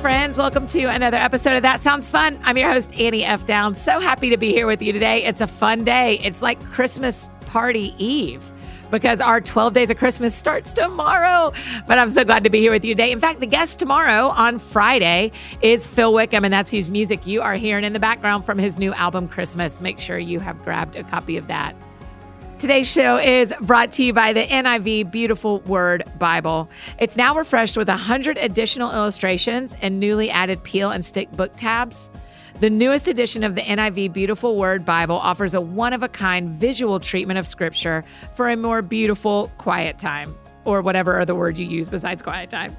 friends. Welcome to another episode of That Sounds Fun. I'm your host, Annie F. Downs. So happy to be here with you today. It's a fun day. It's like Christmas party eve because our 12 days of Christmas starts tomorrow. But I'm so glad to be here with you today. In fact, the guest tomorrow on Friday is Phil Wickham, and that's whose music you are hearing in the background from his new album, Christmas. Make sure you have grabbed a copy of that. Today's show is brought to you by the NIV Beautiful Word Bible. It's now refreshed with 100 additional illustrations and newly added peel and stick book tabs. The newest edition of the NIV Beautiful Word Bible offers a one of a kind visual treatment of Scripture for a more beautiful, quiet time, or whatever other word you use besides quiet time.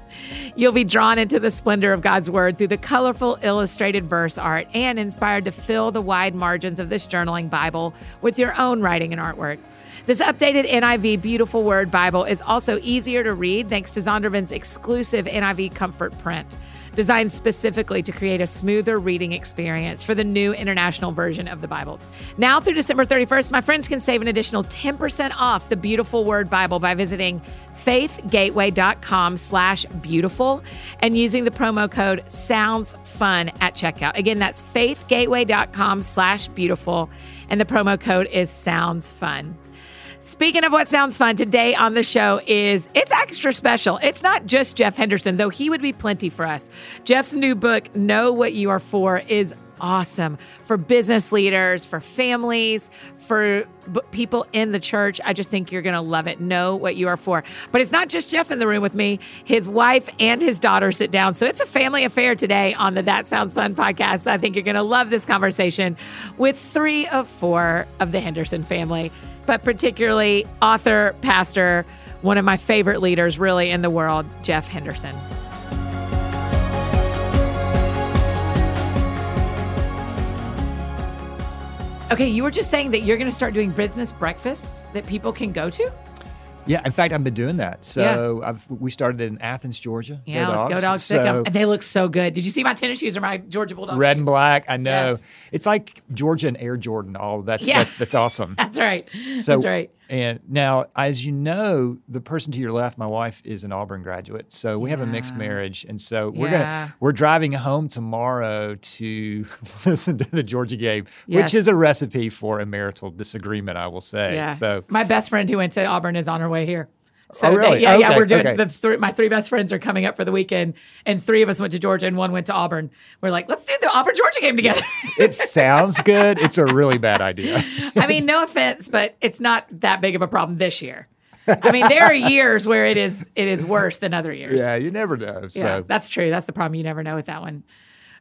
You'll be drawn into the splendor of God's Word through the colorful illustrated verse art and inspired to fill the wide margins of this journaling Bible with your own writing and artwork. This updated NIV Beautiful Word Bible is also easier to read thanks to Zondervan's exclusive NIV Comfort print designed specifically to create a smoother reading experience for the new international version of the Bible. Now through December 31st, my friends can save an additional 10% off the Beautiful Word Bible by visiting faithgateway.com slash beautiful and using the promo code sounds fun at checkout again that's faithgateway.com slash beautiful and the promo code is sounds fun Speaking of what sounds fun, today on the show is it's extra special. It's not just Jeff Henderson, though he would be plenty for us. Jeff's new book, Know What You Are For, is awesome for business leaders, for families, for b- people in the church. I just think you're going to love it. Know what you are for. But it's not just Jeff in the room with me. His wife and his daughter sit down. So it's a family affair today on the That Sounds Fun podcast. I think you're going to love this conversation with three of four of the Henderson family but particularly author, pastor, one of my favorite leaders really in the world, Jeff Henderson. Okay, you were just saying that you're going to start doing business breakfasts that people can go to? Yeah, in fact, I've been doing that. So yeah. we started in Athens, Georgia. Yeah, go let's dogs. go dogs. So, they look so good. Did you see my tennis shoes or my Georgia Bulldog? Red shoes? and black. I know. Yes. It's like Georgia and Air Jordan. All that's yeah. that's, that's awesome. that's right. So, that's right. And now, as you know, the person to your left, my wife, is an Auburn graduate. So we yeah. have a mixed marriage, and so we're gonna we're driving home tomorrow to listen to the Georgia game, yes. which is a recipe for a marital disagreement, I will say. Yeah. So my best friend who went to Auburn is on her way here. So oh, really? They, yeah, okay, yeah. We're doing okay. the th- my three best friends are coming up for the weekend, and three of us went to Georgia, and one went to Auburn. We're like, let's do the Auburn Georgia game together. it sounds good. It's a really bad idea. I mean, no offense, but it's not that big of a problem this year. I mean, there are years where it is it is worse than other years. Yeah, you never know. So yeah, that's true. That's the problem. You never know with that one.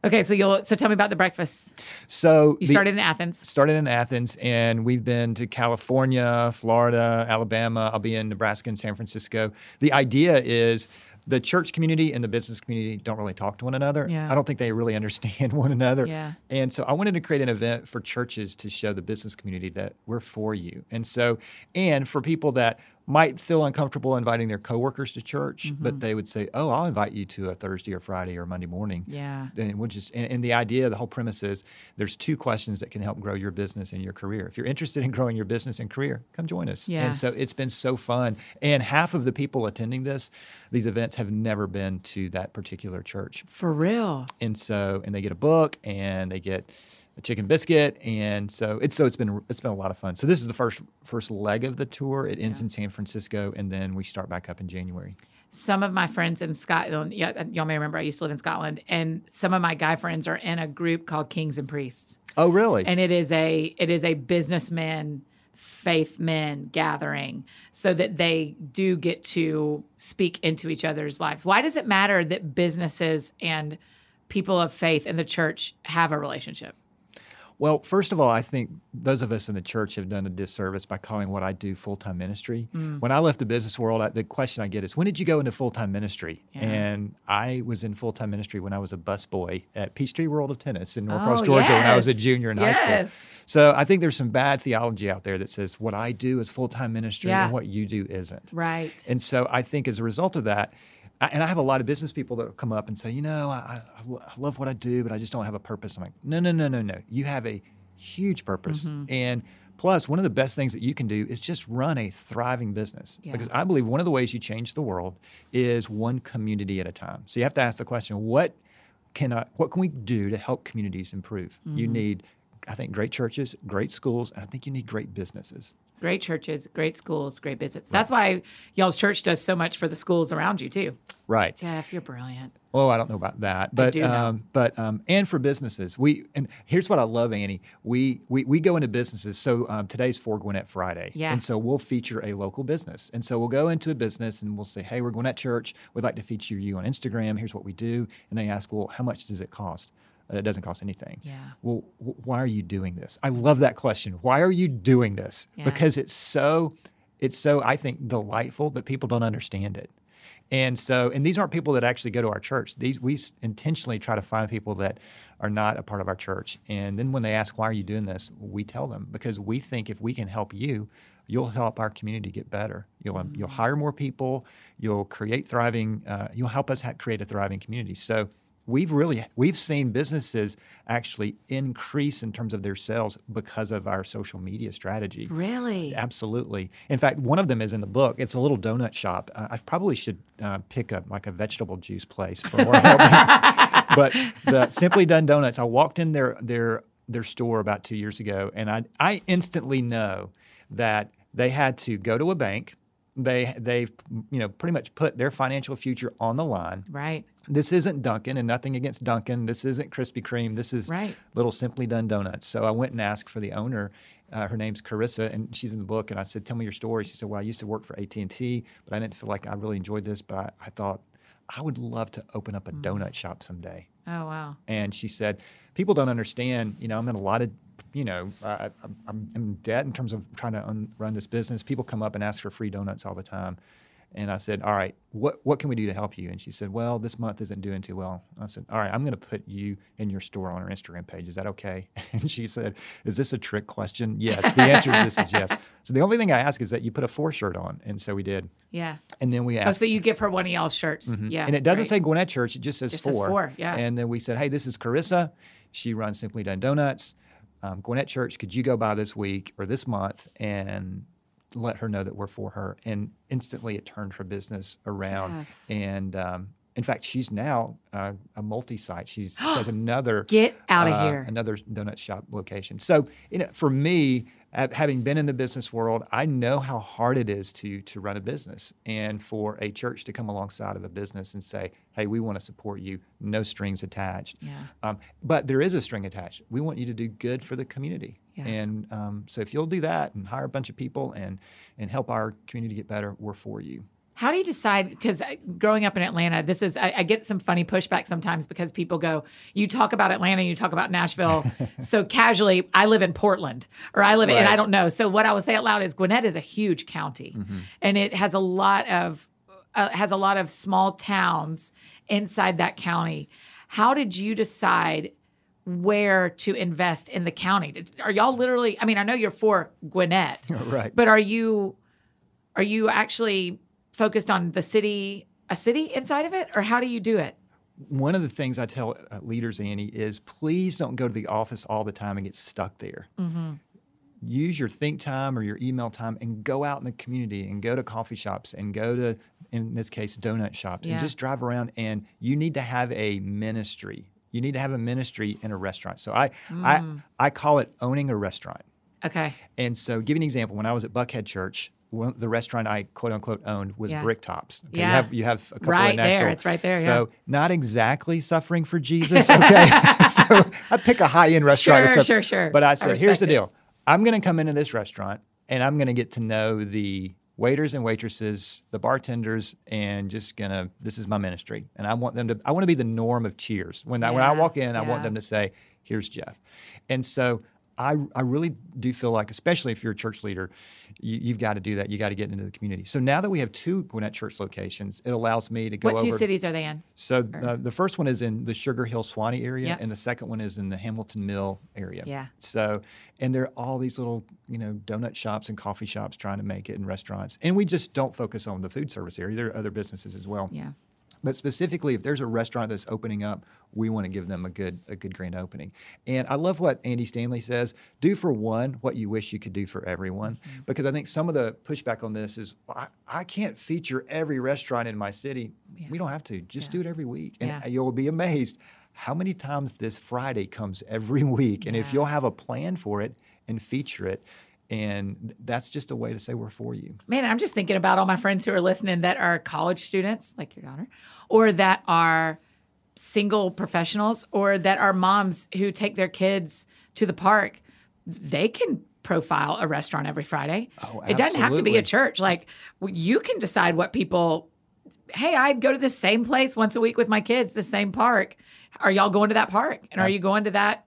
Okay, so you'll so tell me about the breakfast. So you the, started in Athens. Started in Athens, and we've been to California, Florida, Alabama. I'll be in Nebraska and San Francisco. The idea is the church community and the business community don't really talk to one another. Yeah. I don't think they really understand one another. Yeah. And so I wanted to create an event for churches to show the business community that we're for you. And so, and for people that might feel uncomfortable inviting their coworkers to church, mm-hmm. but they would say, "Oh, I'll invite you to a Thursday or Friday or Monday morning." Yeah, and we'll just and, and, the idea, the whole premise is there's two questions that can help grow your business and your career. If you're interested in growing your business and career, come join us. Yeah. And so it's been so fun, and half of the people attending this, these events have never been to that particular church. For real. And so, and they get a book, and they get a chicken biscuit, and so it's so it's been it's been a lot of fun. So this is the first first leg of the tour. It ends yeah. in San Francisco, and then we start back up in January. Some of my friends in Scotland, yeah, y'all may remember I used to live in Scotland, and some of my guy friends are in a group called Kings and Priests. Oh, really? And it is a it is a businessmen faith men gathering so that they do get to speak into each other's lives. Why does it matter that businesses and people of faith in the church have a relationship? Well, first of all, I think those of us in the church have done a disservice by calling what I do full time ministry. Mm. When I left the business world, I, the question I get is, when did you go into full time ministry? Yeah. And I was in full time ministry when I was a busboy at Peachtree World of Tennis in Norcross, oh, Georgia, yes. when I was a junior in yes. high school. So I think there's some bad theology out there that says what I do is full time ministry yeah. and what you do isn't. Right. And so I think as a result of that, I, and I have a lot of business people that come up and say, you know, I, I, love what I do, but I just don't have a purpose. I'm like, no, no, no, no, no. You have a huge purpose. Mm-hmm. And plus, one of the best things that you can do is just run a thriving business. Yeah. Because I believe one of the ways you change the world is one community at a time. So you have to ask the question, what can I, what can we do to help communities improve? You Mm-hmm. need, I think, great churches, great schools, and I think you need great businesses. Great churches, great schools, great business. That's why y'all's church does so much for the schools around you too. Right. Jeff, you're brilliant. Oh, I don't know about that, but do know. um, but um, and for businesses, we and here's what I love, Annie. We we, we go into businesses. So um, today's for Gwinnett Friday, Yeah. and so we'll feature a local business, and so we'll go into a business and we'll say, hey, we're Gwinnett Church. We'd like to feature you on Instagram. Here's what we do, and they ask, well, how much does it cost? It doesn't cost anything. Yeah. Well, why are you doing this? I love that question. Why are you doing this? Yeah. Because it's so it's so I think delightful that people don't understand it. And so, and these aren't people that actually go to our church. These we intentionally try to find people that are not a part of our church. And then when they ask, "Why are you doing this?" we tell them because we think if we can help you, you'll help our community get better. You'll um, you'll hire more people. You'll create thriving. Uh, you'll help us ha- create a thriving community. So we've really we've seen businesses actually increase in terms of their sales because of our social media strategy. Really? Absolutely. In fact, one of them is in the book. It's a little donut shop. Uh, I probably should uh, pick up like a vegetable juice place for more help. but the Simply Done Donuts, I walked in their their their store about two years ago, and I I instantly know that they had to go to a bank. They they've you know pretty much put their financial future on the line. Right. This isn't Dunkin' and nothing against Dunkin'. This isn't Krispy Kreme. This is Right. little Simply Done Donuts. So I went and asked for the owner. Uh, her name's Carissa, and she's in the book. And I said, "Tell me your story." She said, "Well, I used to work for AT and T, but I didn't feel like I really enjoyed this. But I, I thought I would love to open up a donut shop someday." Oh wow. And she said, "People don't understand. You know, I'm in a lot of, you know, I, I'm, I'm in debt in terms of trying to un- run this business. People come up and ask for free donuts all the time." And I said, "All right, what what can we do to help you?" And she said, "Well, this month isn't doing too well." I said, "All right, I'm going to put you in your store on our Instagram page. Is that okay?" And she said, "Is this a trick question?" Yes. The answer to this is yes. So the only thing I ask is that you put a four shirt on, and so we did. Yeah. And then we Oh, asked, so you give her one of y'all's shirts. Yeah. and it doesn't great. say Gwinnett Church; it just says Just four. says four, yeah. And then we said, "Hey, this is Carissa. She runs Simply Done Donuts. Um, Gwinnett Church, could you go by this week or this month and let her know that we're for her?" And instantly, it turned her business around. Jeff. And um, in fact, she's now uh, a multi-site. She's, she has another Get outta uh, here. another donut shop location. So, you know, for me, uh, having been in the business world, I know how hard it is to to run a business, and for a church to come alongside of a business and say, "Hey, we want to support you, no strings attached." Yeah. Um, but there is a string attached. We want you to do good for the community, Yeah. and um, so if you'll do that and hire a bunch of people and and help our community get better, we're for you. How do you decide? Because growing up in Atlanta, this is I, I get some funny pushback sometimes because people go, "You talk about Atlanta, you talk about Nashville so casually." I live in Portland, or I live, in, and I don't know. So what I will say out loud is, Gwinnett is a huge county, and it has a lot of uh, has a lot of small towns inside that county. How did you decide? Where to invest in the county? Are y'all literally? I mean, I know you're for Gwinnett, right. but are you are you actually focused on the city, a city inside of it, or how do you do it? One of the things I tell uh, leaders, Annie, is please don't go to the office all the time and get stuck there. Use your think time or your email time and go out in the community and go to coffee shops and go to, in this case, donut shops Yeah. and just drive around. And you need to have a ministry. You need to have a ministry in a restaurant. So I, I, I call it owning a restaurant. Okay. And so, give you an example. When I was at Buckhead Church, one, the restaurant I quote unquote owned was Yeah. Bricktops. Okay, Yeah. You have you have a couple Right in there. It's right there, yeah. So not exactly suffering for Jesus. Okay. so I pick a high end restaurant. Sure, sure, sure. But I I said, here's the respect it. deal. I'm going to come into this restaurant and I'm going to get to know the waiters and waitresses, the bartenders, and just gonna. This is my ministry, and I want them to. I want to be the norm of Cheers. When I when I walk in, I want them to say, "Here's Jeff," and so. I, I really do feel like, especially if you're a church leader, you, you've got to do that. You got to get into the community. So now that we have two Gwinnett Church locations, it allows me to go What two cities are they in? So uh, the first one is in the Sugar Hill Suwanee area, Yep. and the second one is in the Hamilton Mill area. Yeah. So, and there are all these little, you know, donut shops and coffee shops trying to make it in restaurants, and we just don't focus on the food service area. There are other businesses as well. Yeah. But specifically, if there's a restaurant that's opening up, we want to give them a good a good grand opening. And I love what Andy Stanley says: do for one what you wish you could do for everyone. Mm-hmm. Because I think some of the pushback on this is I, I can't feature every restaurant in my city. We don't have to. Just Yeah. do it every week, and Yeah. you'll be amazed how many times this Friday comes every week, and if you'll have a plan for it and feature it, and that's just a way to say we're for you. Man, I'm just thinking about all my friends who are listening that are college students, like your daughter, or that are single professionals, or that are moms who take their kids to the park. They can profile a restaurant every Friday. Oh, it doesn't have to be a church. Like you can decide what people. Hey, I'd go to the same place once a week with my kids, the same park. Are y'all going to that park? And are you going to that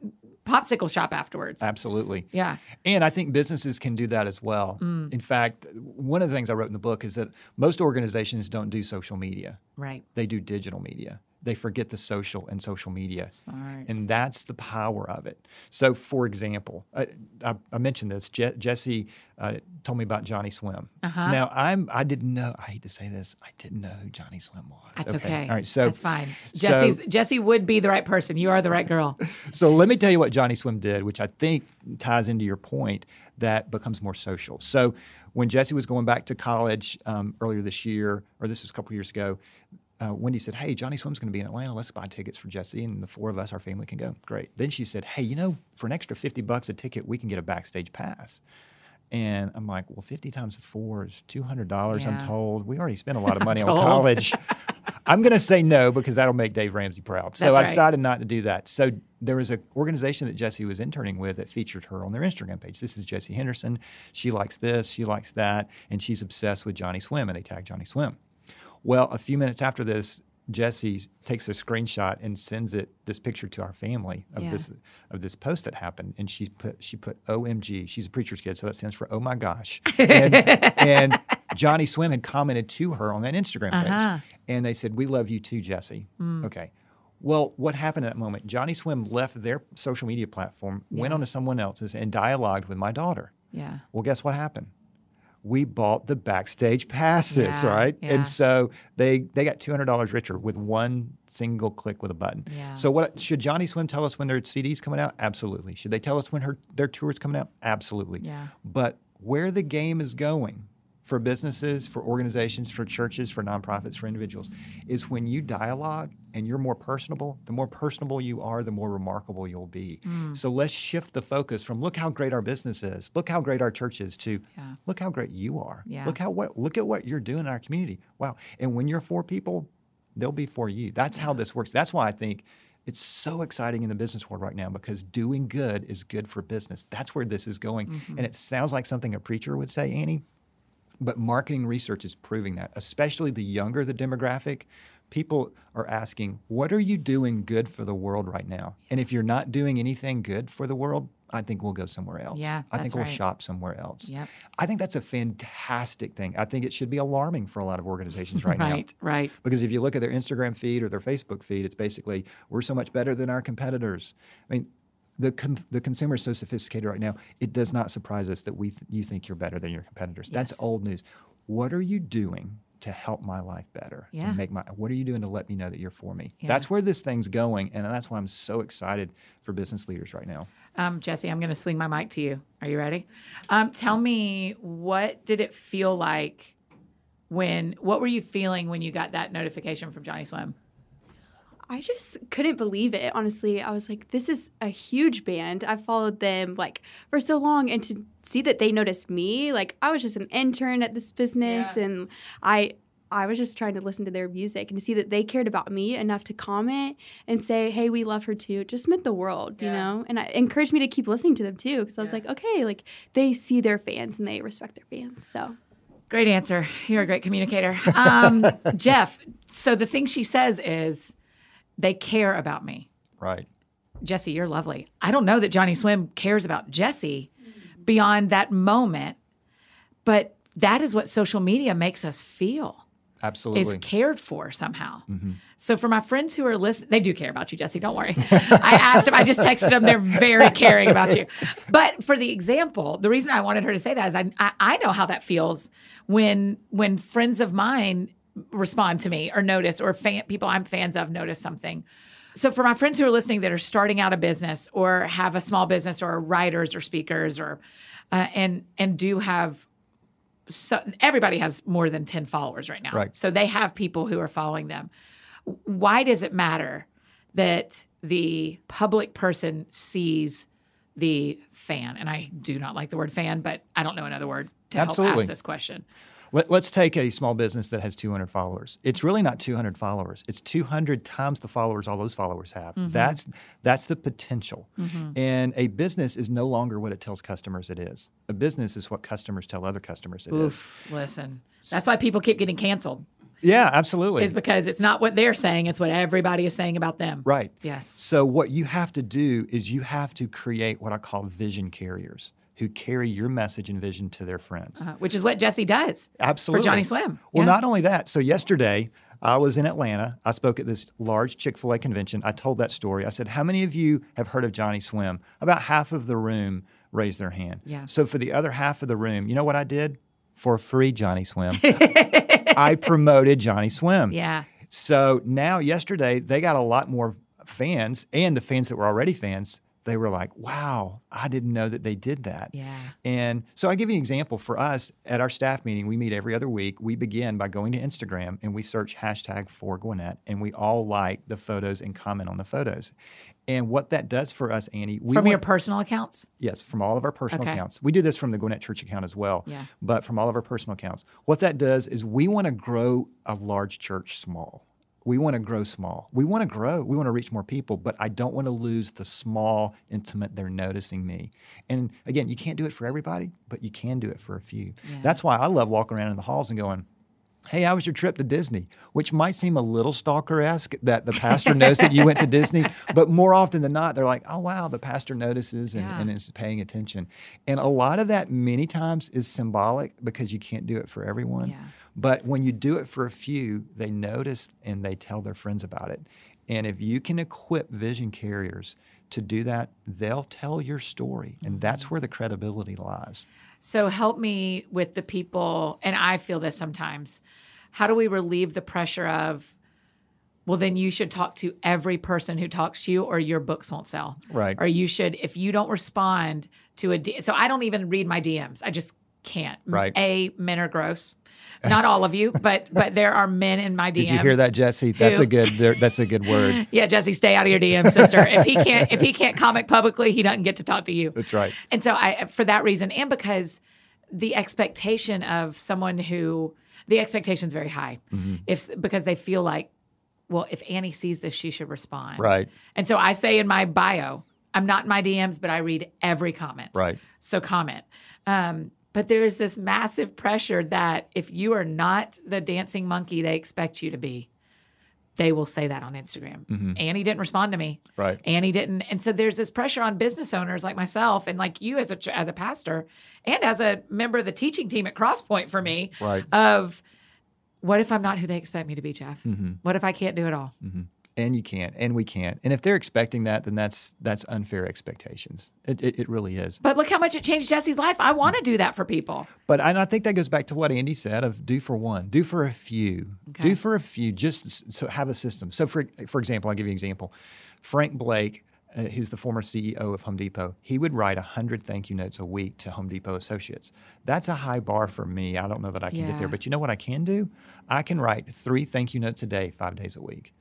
popsicle shop afterwards? Absolutely. Yeah. And I think businesses can do that as well. Mm. In fact, one of the things I wrote in the book is that most organizations don't do social media, Right. they do digital media. They forget the social and social media. Smart. And that's the power of it. So, for example, I, I, I mentioned this. Je- Jesse uh, told me about Johnny Swim. Uh-huh. Now, I'm I didn't know. I hate to say this. I didn't know who Johnny Swim was. That's okay. All right. So that's fine. so- Jesse would be the right person. You are the right girl. So let me tell you what Johnny Swim did, which I think ties into your point that becomes more social. So when Jesse was going back to college um, earlier this year, or this was a couple years ago, uh, Wendy said, "Hey, Johnny Swim's going to be in Atlanta. Let's buy tickets for Jesse, and the four of us, our family, can go." Great. Then she said, "Hey, you know, for an extra fifty bucks a ticket, we can get a backstage pass." And I'm like, "Well, fifty times four is two hundred dollars. I'm told we already spent a lot of money on college." I'm going to say no because that'll make Dave Ramsey proud. So That's I right. decided not to do that. So there was an organization that Jesse was interning with that featured her on their Instagram page. This is Jesse Henderson. She likes this, she likes that, and she's obsessed with Johnny Swim, and they tag Johnny Swim. Well, a few minutes after this, Jesse takes a screenshot and sends it this picture to our family of Yeah. this of this post that happened, and she put she put OMG. She's a preacher's kid, so that stands for Oh my gosh. And, and Johnny Swim had commented to her on that Instagram page, Uh-huh. and they said, "We love you too, Jesse." Okay. Well, what happened at that moment? Johnny Swim left their social media platform, went Yeah. on to someone else's, and dialogued with my daughter. Yeah. Well, guess what happened? We bought the backstage passes, Yeah, right? yeah. And so they they got two hundred dollars richer with one single click with a button. Yeah. So what should Johnny Swim tell us when their CDs coming out? Absolutely. Should they tell us when her their tours coming out? Absolutely. Yeah. But where the game is going for businesses, for organizations, for churches, for nonprofits, for individuals, is when you dialogue and you're more personable, the more personable you are, the more remarkable you'll be. Mm. So let's shift the focus from look how great our business is, look how great our church is, to Yeah. look how great you are. Yeah. Look how what look at what you're doing in our community. Wow. And when you're for people, they'll be for you. That's how this works. That's why I think it's so exciting in the business world right now because doing good is good for business. That's where this is going. Mm-hmm. And it sounds like something a preacher would say, Annie, but marketing research is proving that, especially the younger the demographic. People are asking, what are you doing good for the world right now? And if you're not doing anything good for the world, I think we'll go somewhere else. Yeah, I think we'll right. shop somewhere else. Yep. I think that's a fantastic thing. I think it should be alarming for a lot of organizations right, now. Right. Right. Because if you look at their Instagram feed or their Facebook feed, it's basically we're so much better than our competitors. I mean, the con- the consumer is so sophisticated right now. It does not surprise us that we th- you think you're better than your competitors. That's old news. What are you doing to help my life better? and Yeah. make my what are you doing to let me know that you're for me? Yeah. That's where this thing's going, and that's why I'm so excited for business leaders right now. Um, Jesse, I'm going to swing my mic to you. Are you ready? Um, tell me, what did it feel like when? What were you feeling when you got that notification from Johnny Swim? I just couldn't believe it. Honestly, I was like, this is a huge band. I followed them like for so long, and to see that they noticed me, like I was just an intern at this business, Yeah. and I. I was just trying to listen to their music and to see that they cared about me enough to comment and say, "Hey, we love her too." It just meant the world, you know. And it encouraged me to keep listening to them too, because I was Yeah. like, "Okay, like they see their fans and they respect their fans." So Great answer. You're a great communicator. Um, Jeff, so the thing she says is they care about me. Right. Jesse, you're lovely. I don't know that Johnny Swim cares about Jesse beyond that moment, but that is what social media makes us feel. Absolutely. is cared for somehow. Mhm. So for my friends who are listening, they do care about you, Jesse. Don't worry. I asked them. I just texted them. They're very caring about you. But for the example, the reason I wanted her to say that is I I, I know how that feels when when friends of mine respond to me or notice or fan, people I'm fans of notice something. So for my friends who are listening that are starting out a business or have a small business or writers or speakers or uh, and and do have so everybody has more than 10 followers right now. Right. So they have people who are following them. Why does it matter that the public person sees the fan. And I do not like the word fan, but I don't know another word to help ask this question. Let, us take a small business that has 200 followers. It's really not 200 followers. It's 200 times the followers all those followers have. Mm-hmm. That's that's the potential. Mm-hmm. And a business is no longer what it tells customers it is. A business is what customers tell other customers it is. Oof, listen. That's why people keep getting canceled, Yeah, absolutely. is because it's not what they're saying, it's what everybody is saying about them. right. Yes. So what you have to do is you have to create what I call vision carriers who carry your message and vision to their friends. Uh, which is what Jesse does Absolutely. for Johnny Swim. Well, Yeah. not only that. So yesterday, I was in Atlanta. I spoke at this large Chick fil A convention. I told that story. I said, How many of you have heard of Johnny Swim? About half of the room raised their hand. Yeah. So for the other half of the room, you know what I did? For free, Johnny Swim. I promoted Johnny Swim. Yeah. So now, yesterday, they got a lot more fans, and the fans that were already fans, they were like, wow, I didn't know that they did that. Yeah. And so I'll give you an example. For us at our staff meeting, we meet every other week. We begin by going to Instagram and we search hashtag for Gwinnett, and we all like the photos and comment on the photos. And what that does for us, Annie, we From want, your personal accounts? yes, from all of our personal Okay. accounts. We do this from the Gwinnett Church account as well, Yeah. but from all of our personal accounts. What that does is we want to grow a large church small. We want to grow small. We want to grow. We want to reach more people, but I don't want to lose the small, intimate, they're noticing me. And again, you can't do it for everybody, but you can do it for a few. Yeah. That's why I love walking around in the halls and going, Hey, how was your trip to Disney? Which might seem a little stalker esque that the pastor knows that you went to Disney, but more often than not, they're like, oh, wow, the pastor notices and, Yeah. and is paying attention. And a lot of that, many times, is symbolic because you can't do it for everyone. Yeah. But when you do it for a few, they notice and they tell their friends about it. And if you can equip vision carriers to do that, they'll tell your story. And that's where the credibility lies. So help me with the people, and I feel this sometimes. How do we relieve the pressure of, well, then you should talk to every person who talks to you, or your books won't sell. Right. Or you should, if you don't respond to a, D- so I don't even read my DMs. I just can't. Right. A, men are gross. Not all of you, but but there are men in my DMs. Did you hear that, Jesse? That's who- a good. That's a good word. Yeah, Jesse, stay out of your DM, sister. if he can't, if he can't comic publicly, he doesn't get to talk to you. That's right. And so I for that reason and because the expectation of someone who the expectation is very high. Mm-hmm. If because they feel like well, if Annie sees this, she should respond. Right. And so I say in my bio, I'm not in my DMs, but I read every comment. Right. So comment. Um, but there's this massive pressure that if you are not the dancing monkey they expect you to be, they will say that on Instagram. Mm-hmm. Annie didn't respond to me. Right. Annie didn't. And so there's this pressure on business owners like myself and like you as a as a pastor and as a member of the teaching team at Crosspoint for me Right. of what if I'm not who they expect me to be, Jeff? Mm-hmm. What if I can't do it all? And you can't, and we can't. And if they're expecting that, then that's that's unfair expectations. It, it, it really is. But look how much it changed Jesse's life. I want to do that for people. But I, and I think that goes back to what Andy said of do for one, do for a few, Okay. do for a few. Just so have a system. So for for example, I'll give you an example. Frank Blake, uh, who's the former CEO of Home Depot, he would write hundred thank you notes a week to Home Depot associates. That's a high bar for me. I don't know that I can get there, but you know what I can do? I can write three thank you notes a day, five days a week.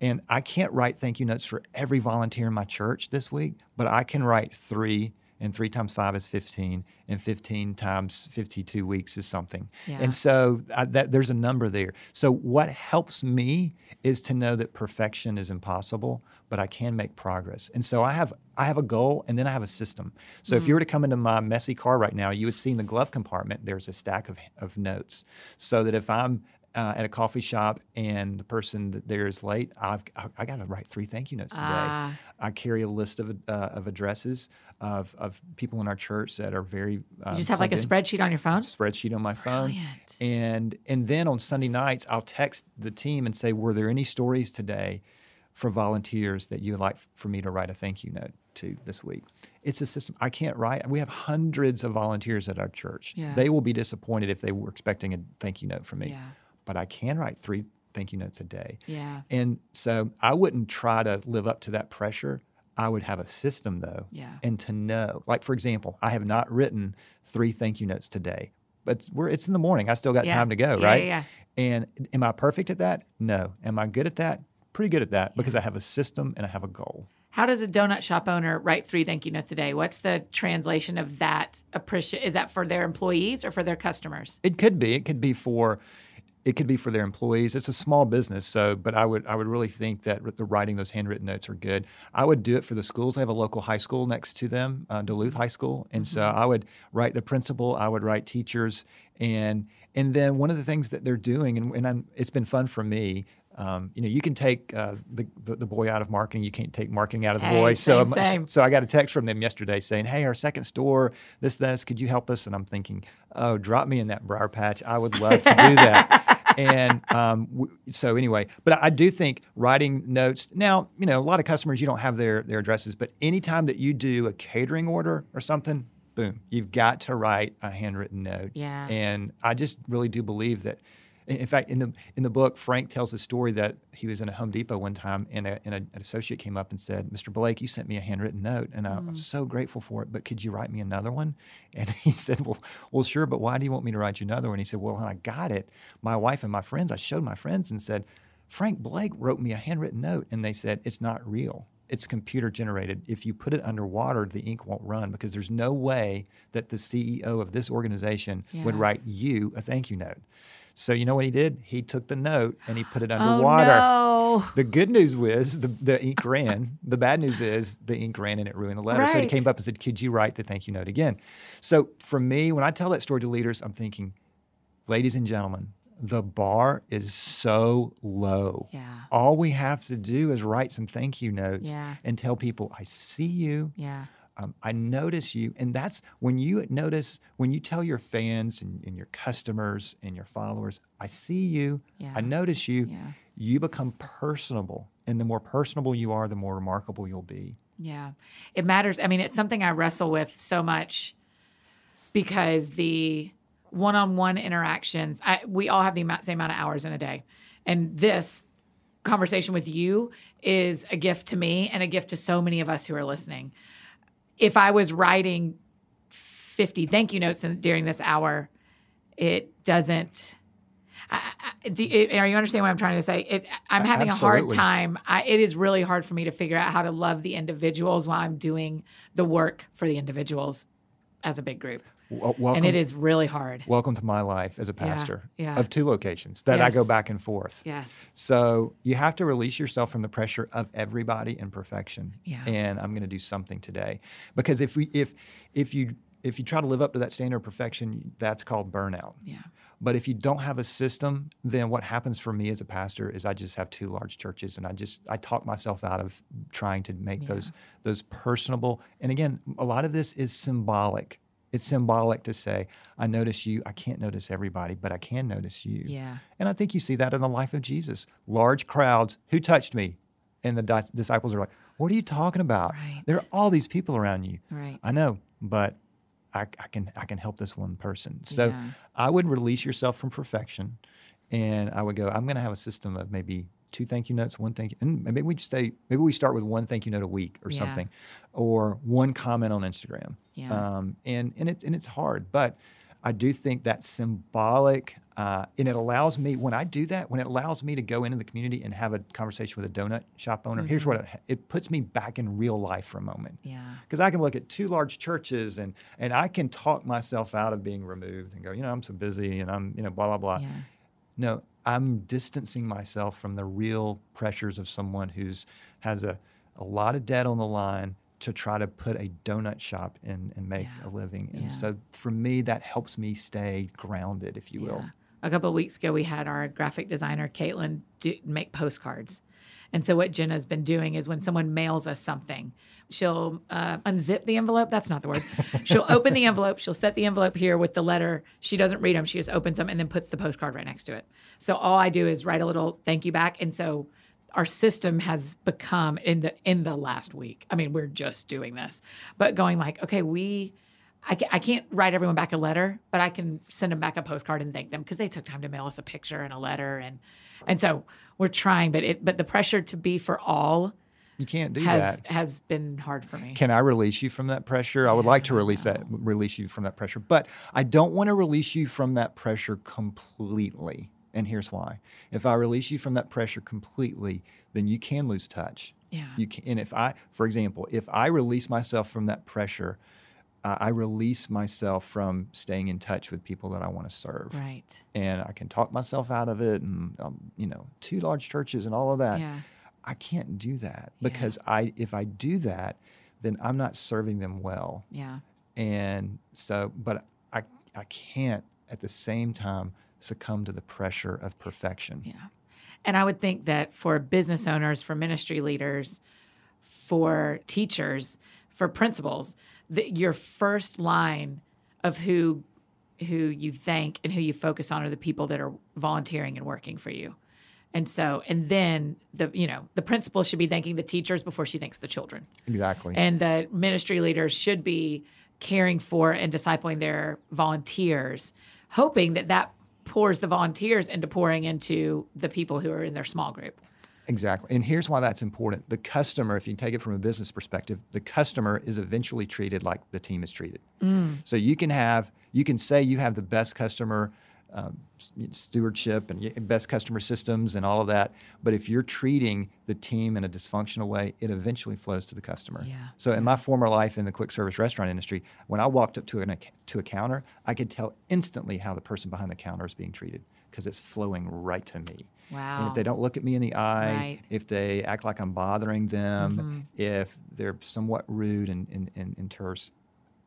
And I can't write thank you notes for every volunteer in my church this week, but I can write three, and three times five is 15, and 15 times 52 weeks is something. Yeah. And so I, that, there's a number there. So what helps me is to know that perfection is impossible, but I can make progress. And so I have I have a goal, and then I have a system. So if you mm. were to come into my messy car right now, you would see in the glove compartment there's a stack of, of notes, so that if I'm uh, at a coffee shop and the person that there is late, I've I, I got to write three thank you notes today. Ah. I carry a list of uh, of addresses of of people in our church that are very. Um, You just have like a in. spreadsheet on your phone. spreadsheet on my phone. Brilliant. And and then on Sunday nights, I'll text the team and say, "Were there any stories today For volunteers that you would like for me to write a thank you note to this week?" It's a system. I can't write. We have hundreds of volunteers at our church. Yeah. They will be disappointed if they were expecting a thank you note from me. Yeah. But I can write three thank you notes a day. Yeah. And so I wouldn't try to live up to that pressure. I would have a system though. Yeah. And to know, like for example, I have not written three thank you notes today, but it's, we're, it's in the morning. I still got Yeah. time to go, Yeah, right? yeah, And am I perfect at that? No. Am I good at that? pretty good at that because I have a system and I have a goal. How does a donut shop owner write three thank you notes a day? What's the translation of that appreciate? Is that for their employees or for their customers? It could be. It could be for it could be for their employees. It's a small business, so but I would I would really think that the writing those handwritten notes are good. I would do it for the schools. I have a local high school next to them, uh, Duluth High School, and mm-hmm. so I would write the principal. I would write teachers, and and then one of the things that they're doing, and, and it's been fun for me. Um, you know, you can take uh, the, the, the boy out of marketing. You can't take marketing out of the hey, boy. Same, so same. so I got a text from them yesterday saying, "Hey, our second store, this this, could you help us?" And I'm thinking, "Oh, drop me in that briar patch. I would love to do that." and um, w- so anyway, but I, I do think writing notes. Now, you know, a lot of customers you don't have their their addresses, but anytime that you do a catering order or something, boom, you've got to write a handwritten note. Yeah. And I just really do believe that in fact, in the in the book, Frank tells a story that he was in a Home Depot one time, and, a, and a, an associate came up and said, "Mr. Blake, you sent me a handwritten note, and mm. I'm so grateful for it. But could you write me another one?" And he said, "Well, well, sure, but why do you want me to write you another one?" He said, "Well, I got it, my wife and my friends, I showed my friends and said." Frank Blake wrote me a handwritten note, and they said it's not real it's computer generated. If you put it underwater, the ink won't run because there's no way that the CEO of this organization yeah. would write you a thank you note. So you know what he did? He took the note and he put it underwater. Oh, no. The good news was the, the ink ran. The bad news is the ink ran and it ruined the letter. Right. So he came up and said, Could you write the thank you note again? So for me, when I tell that story to leaders, I'm thinking, ladies and gentlemen, the bar is so low. Yeah. All we have to do is write some thank you notes yeah. and tell people, I see you. Yeah um, I notice you. And that's when you notice, when you tell your fans and, and your customers and your followers, I see you, yeah. I notice you, yeah. you become personable. And the more personable you are, the more remarkable you'll be. Yeah. It matters. I mean, it's something I wrestle with so much because the one on one interactions, I, we all have the same amount of hours in a day. And this conversation with you is a gift to me and a gift to so many of us who are listening if I was writing 50 thank you notes in, during this hour, it doesn't. I, I, do, are you understand what I'm trying to say? It, I'm having Absolutely. a hard time. I, it is really hard for me to figure out how to love the individuals while I'm doing the work for the individuals as a big group. Welcome, and it is really hard. Welcome to my life as a pastor yeah, yeah. of two locations that yes. I go back and forth. Yes. So you have to release yourself from the pressure of everybody and perfection. Yeah. And I'm going to do something today because if we if if you if you try to live up to that standard of perfection, that's called burnout. Yeah. But if you don't have a system, then what happens for me as a pastor is I just have two large churches and I just I talk myself out of trying to make Yeah. those those personable. And again, a lot of this is symbolic. It's symbolic to say, I notice you. I can't notice everybody, but I can notice you. Yeah. And I think you see that in the life of Jesus. Large crowds, who touched me? And the di- disciples are like, What are you talking about? Right. There are all these people around you. Right. I know, but I, I can I can help this one person. So Yeah. I would release yourself from perfection, and I would go. I'm going to have a system of maybe two thank you notes, one thank you, and maybe we just say maybe we start with one thank you note a week or Yeah. something, or one comment on Instagram. Yeah. Um, and and it's and it's hard, but I do think that symbolic, uh, and it allows me when I do that, when it allows me to go into the community and have a conversation with a donut shop owner. Here's what it, it puts me back in real life for a moment Yeah. because I can look at two large churches and and I can talk myself out of being removed and go, you know, I'm so busy and I'm, you know, blah blah blah. Yeah. No, I'm distancing myself from the real pressures of someone who's has a, a lot of debt on the line to try to put a donut shop in and make Yeah. a living. And Yeah. so for me that helps me stay grounded, if you will. A couple of weeks ago, we had our graphic designer, Caitlin, do, make postcards. And so, what Jenna's been doing is when someone mails us something, she'll uh, unzip the envelope. That's not the word. she'll open the envelope. She'll set the envelope here with the letter. She doesn't read them. She just opens them and then puts the postcard right next to it. So, all I do is write a little thank you back. And so, our system has become in the in the last week. I mean, we're just doing this, but going like, okay, we I, I can't write everyone back a letter, but I can send them back a postcard and thank them because they took time to mail us a picture and a letter, and and so we're trying. But it but the pressure to be for all You can't do has that. has been hard for me. Can I release you from that pressure? I would like to release that release you from that pressure, but I don't want to release you from that pressure completely. And here's why. If I release you from that pressure completely, then you can lose touch. Yeah. You can, and if I, for example, if I release myself from that pressure, uh, I release myself from staying in touch with people that I want to serve. Right. And I can talk myself out of it and, um, you know, two large churches and all of that. Yeah. I can't do that Yeah. because I, if I do that, then I'm not serving them well. Yeah. And so, but I, I can't at the same time succumb to the pressure of perfection. Yeah. And I would think that for business owners, for ministry leaders, for teachers, for principals, that your first line of who who you thank and who you focus on are the people that are volunteering and working for you. And so, and then the you know the principal should be thanking the teachers before she thanks the children, Exactly. and the ministry leaders should be caring for and discipling their volunteers, hoping that that pours the volunteers into pouring into the people who are in their small group. Exactly. And here's why that's important. The customer, if you take it from a business perspective, the customer is eventually treated like the team is treated. Mm. So you can have, you can say you have the best customer um, stewardship and best customer systems and all of that, but if you're treating the team in a dysfunctional way, it eventually flows to the customer. Yeah. So in my former life in the quick service restaurant industry, when I walked up to an to a counter, I could tell instantly how the person behind the counter is being treated because it's flowing right to me. And Wow. if they don't look at me in the eye, Right. if they act like I'm bothering them, Mm-hmm. if they're somewhat rude and, and, and, and terse,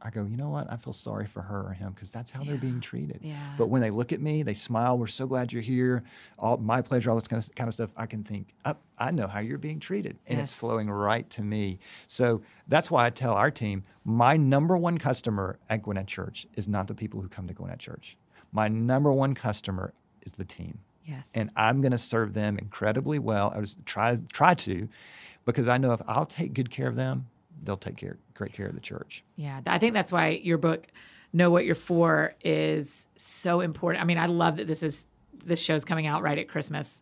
I go, you know what? I feel sorry for her or him because that's how they're being treated. Yeah. But when they look at me, they smile. We're so glad you're here. All my pleasure. All this kind of, kind of stuff. I can think. I, I know how you're being treated, and it's flowing right to me. So that's why I tell our team, my number one customer at Gwinnett Church is not the people who come to Gwinnett Church. My number one customer is the team yes. and I'm going to serve them incredibly well. I was try try to, because I know if I'll take good care of them, they'll take care great care of the church. Yeah, I think that's why your book, Know What You're For, is so important. I mean, I love that this is this show's coming out right at Christmas.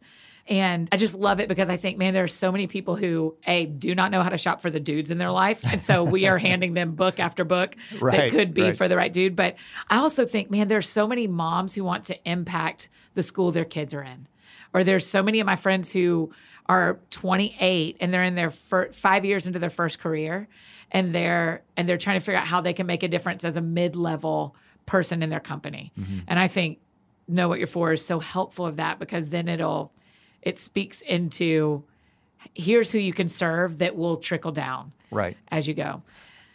And I just love it because I think, man, there are so many people who a do not know how to shop for the dudes in their life, and so we are handing them book after book that could be right. for the right dude. But I also think, man, there's so many moms who want to impact the school their kids are in, or there's so many of my friends who are 28 and they're in their fir- five years into their first career, and they're and they're trying to figure out how they can make a difference as a mid-level person in their company. Mm-hmm. And I think know what you're for is so helpful of that because then it'll it speaks into here's who you can serve that will trickle down Right. as you go.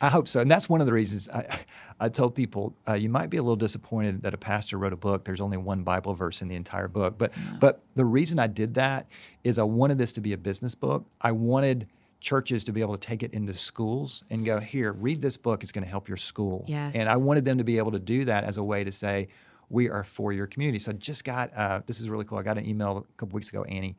I hope so, and that's one of the reasons I, I told people uh, you might be a little disappointed that a pastor wrote a book. There's only one Bible verse in the entire book, but but the reason I did that is I wanted this to be a business book. I wanted churches to be able to take it into schools and go here, read this book. It's going to help your school. Yes. And I wanted them to be able to do that as a way to say we are for your community. So I just got uh, this is really cool. I got an email a couple weeks ago, Annie,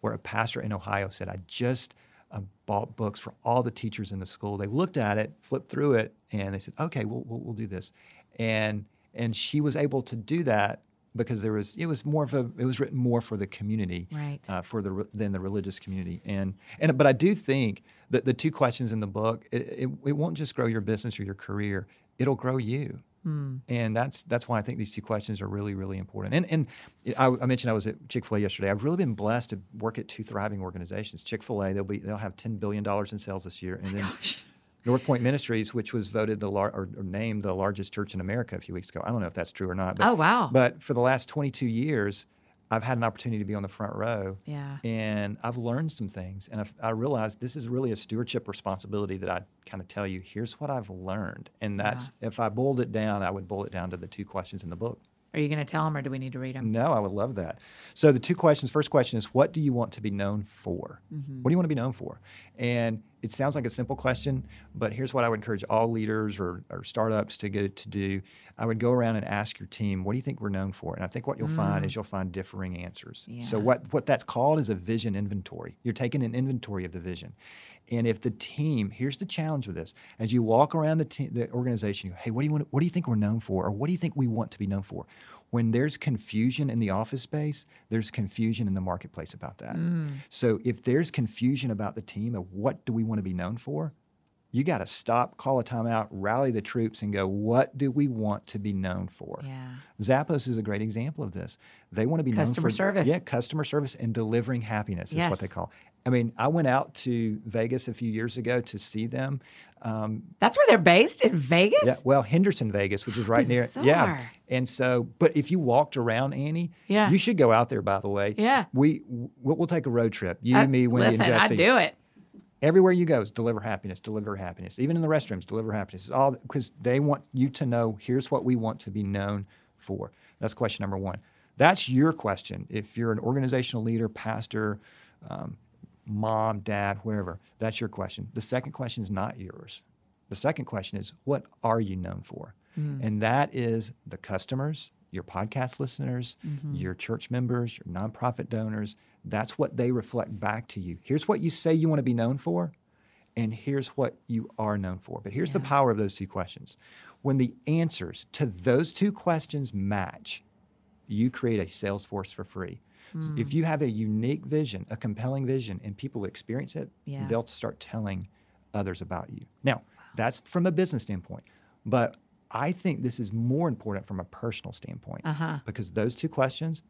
where a pastor in Ohio said I just uh, bought books for all the teachers in the school. They looked at it, flipped through it, and they said, "Okay, we'll, we'll, we'll do this." And and she was able to do that because there was it was more of a it was written more for the community, Right. Uh, for the than the religious community. And and but I do think that the two questions in the book it, it, it won't just grow your business or your career; it'll grow you. Mm. And that's that's why I think these two questions are really really important. And and I, I mentioned I was at Chick Fil A yesterday. I've really been blessed to work at two thriving organizations. Chick Fil A they'll be they'll have ten billion dollars in sales this year, oh and then North Point Ministries, which was voted the lar- or, or named the largest church in America a few weeks ago. I don't know if that's true or not. But, Oh, wow. But for the last 22 years, I've had an opportunity to be on the front row. Yeah. And I've learned some things, and I've, I realized this is really a stewardship responsibility that I kind of tell you. Here's what I've learned, and that's if I boiled it down, I would boil it down to the two questions in the book. Are you going to tell them or do we need to read them? No, I would love that. So the two questions. First question is, what do you want to be known for? Mm-hmm. What do you want to be known for? And it sounds like a simple question, but here's what I would encourage all leaders or, or startups to get to do. I would go around and ask your team, what do you think we're known for? And I think what you'll find is you'll find differing answers. So Mm. What what that's called is a vision inventory. You're taking an inventory of the vision. And if the team, here's the challenge with this: as you walk around the te- the organization, you go, hey, what do you want? What do you think we're known for, or what do you think we want to be known for? When there's confusion in the office space, there's confusion in the marketplace about that. Mm. So if there's confusion about the team of what do we want to be known for, You got to stop, call a timeout, rally the troops, and go, what do we want to be known for? Yeah. Zappos is a great example of this. They want to be known Customer for service. Yeah, customer service and delivering happiness is Yes. what they call. I mean, I went out to Vegas a few years ago to see them. Um, That's where they're based in Vegas? yeah, well, Henderson, Vegas, which is right near. Yeah, and so, but if you walked around Annie, Yeah. you should go out there. By the way, Yeah. we we'll, we'll take a road trip. You, I- me, Wendy, listen, and Jesse. I'd do it. Everywhere you go, is deliver happiness, deliver happiness. Even in the restrooms, deliver happiness. It's all because they want you to know. Here's what we want to be known for. That's question number one. That's your question. If you're an organizational leader, pastor, um, mom, dad, whatever, that's your question. The second question is not yours. The second question is, what are you known for? Mm. And that is the customers, your podcast listeners, mm-hmm. your church members, your nonprofit donors. That's what they reflect back to you. Here's what you say you want to be known for, and here's what you are known for. But here's the power of those two questions. When the answers to those two questions match, you create a sales force for free. If you have a unique vision, a compelling vision, and people experience it, Yeah. they'll start telling others about you. Now, that's from a business standpoint, but I think this is more important from a personal standpoint Uh-huh. because those two questions,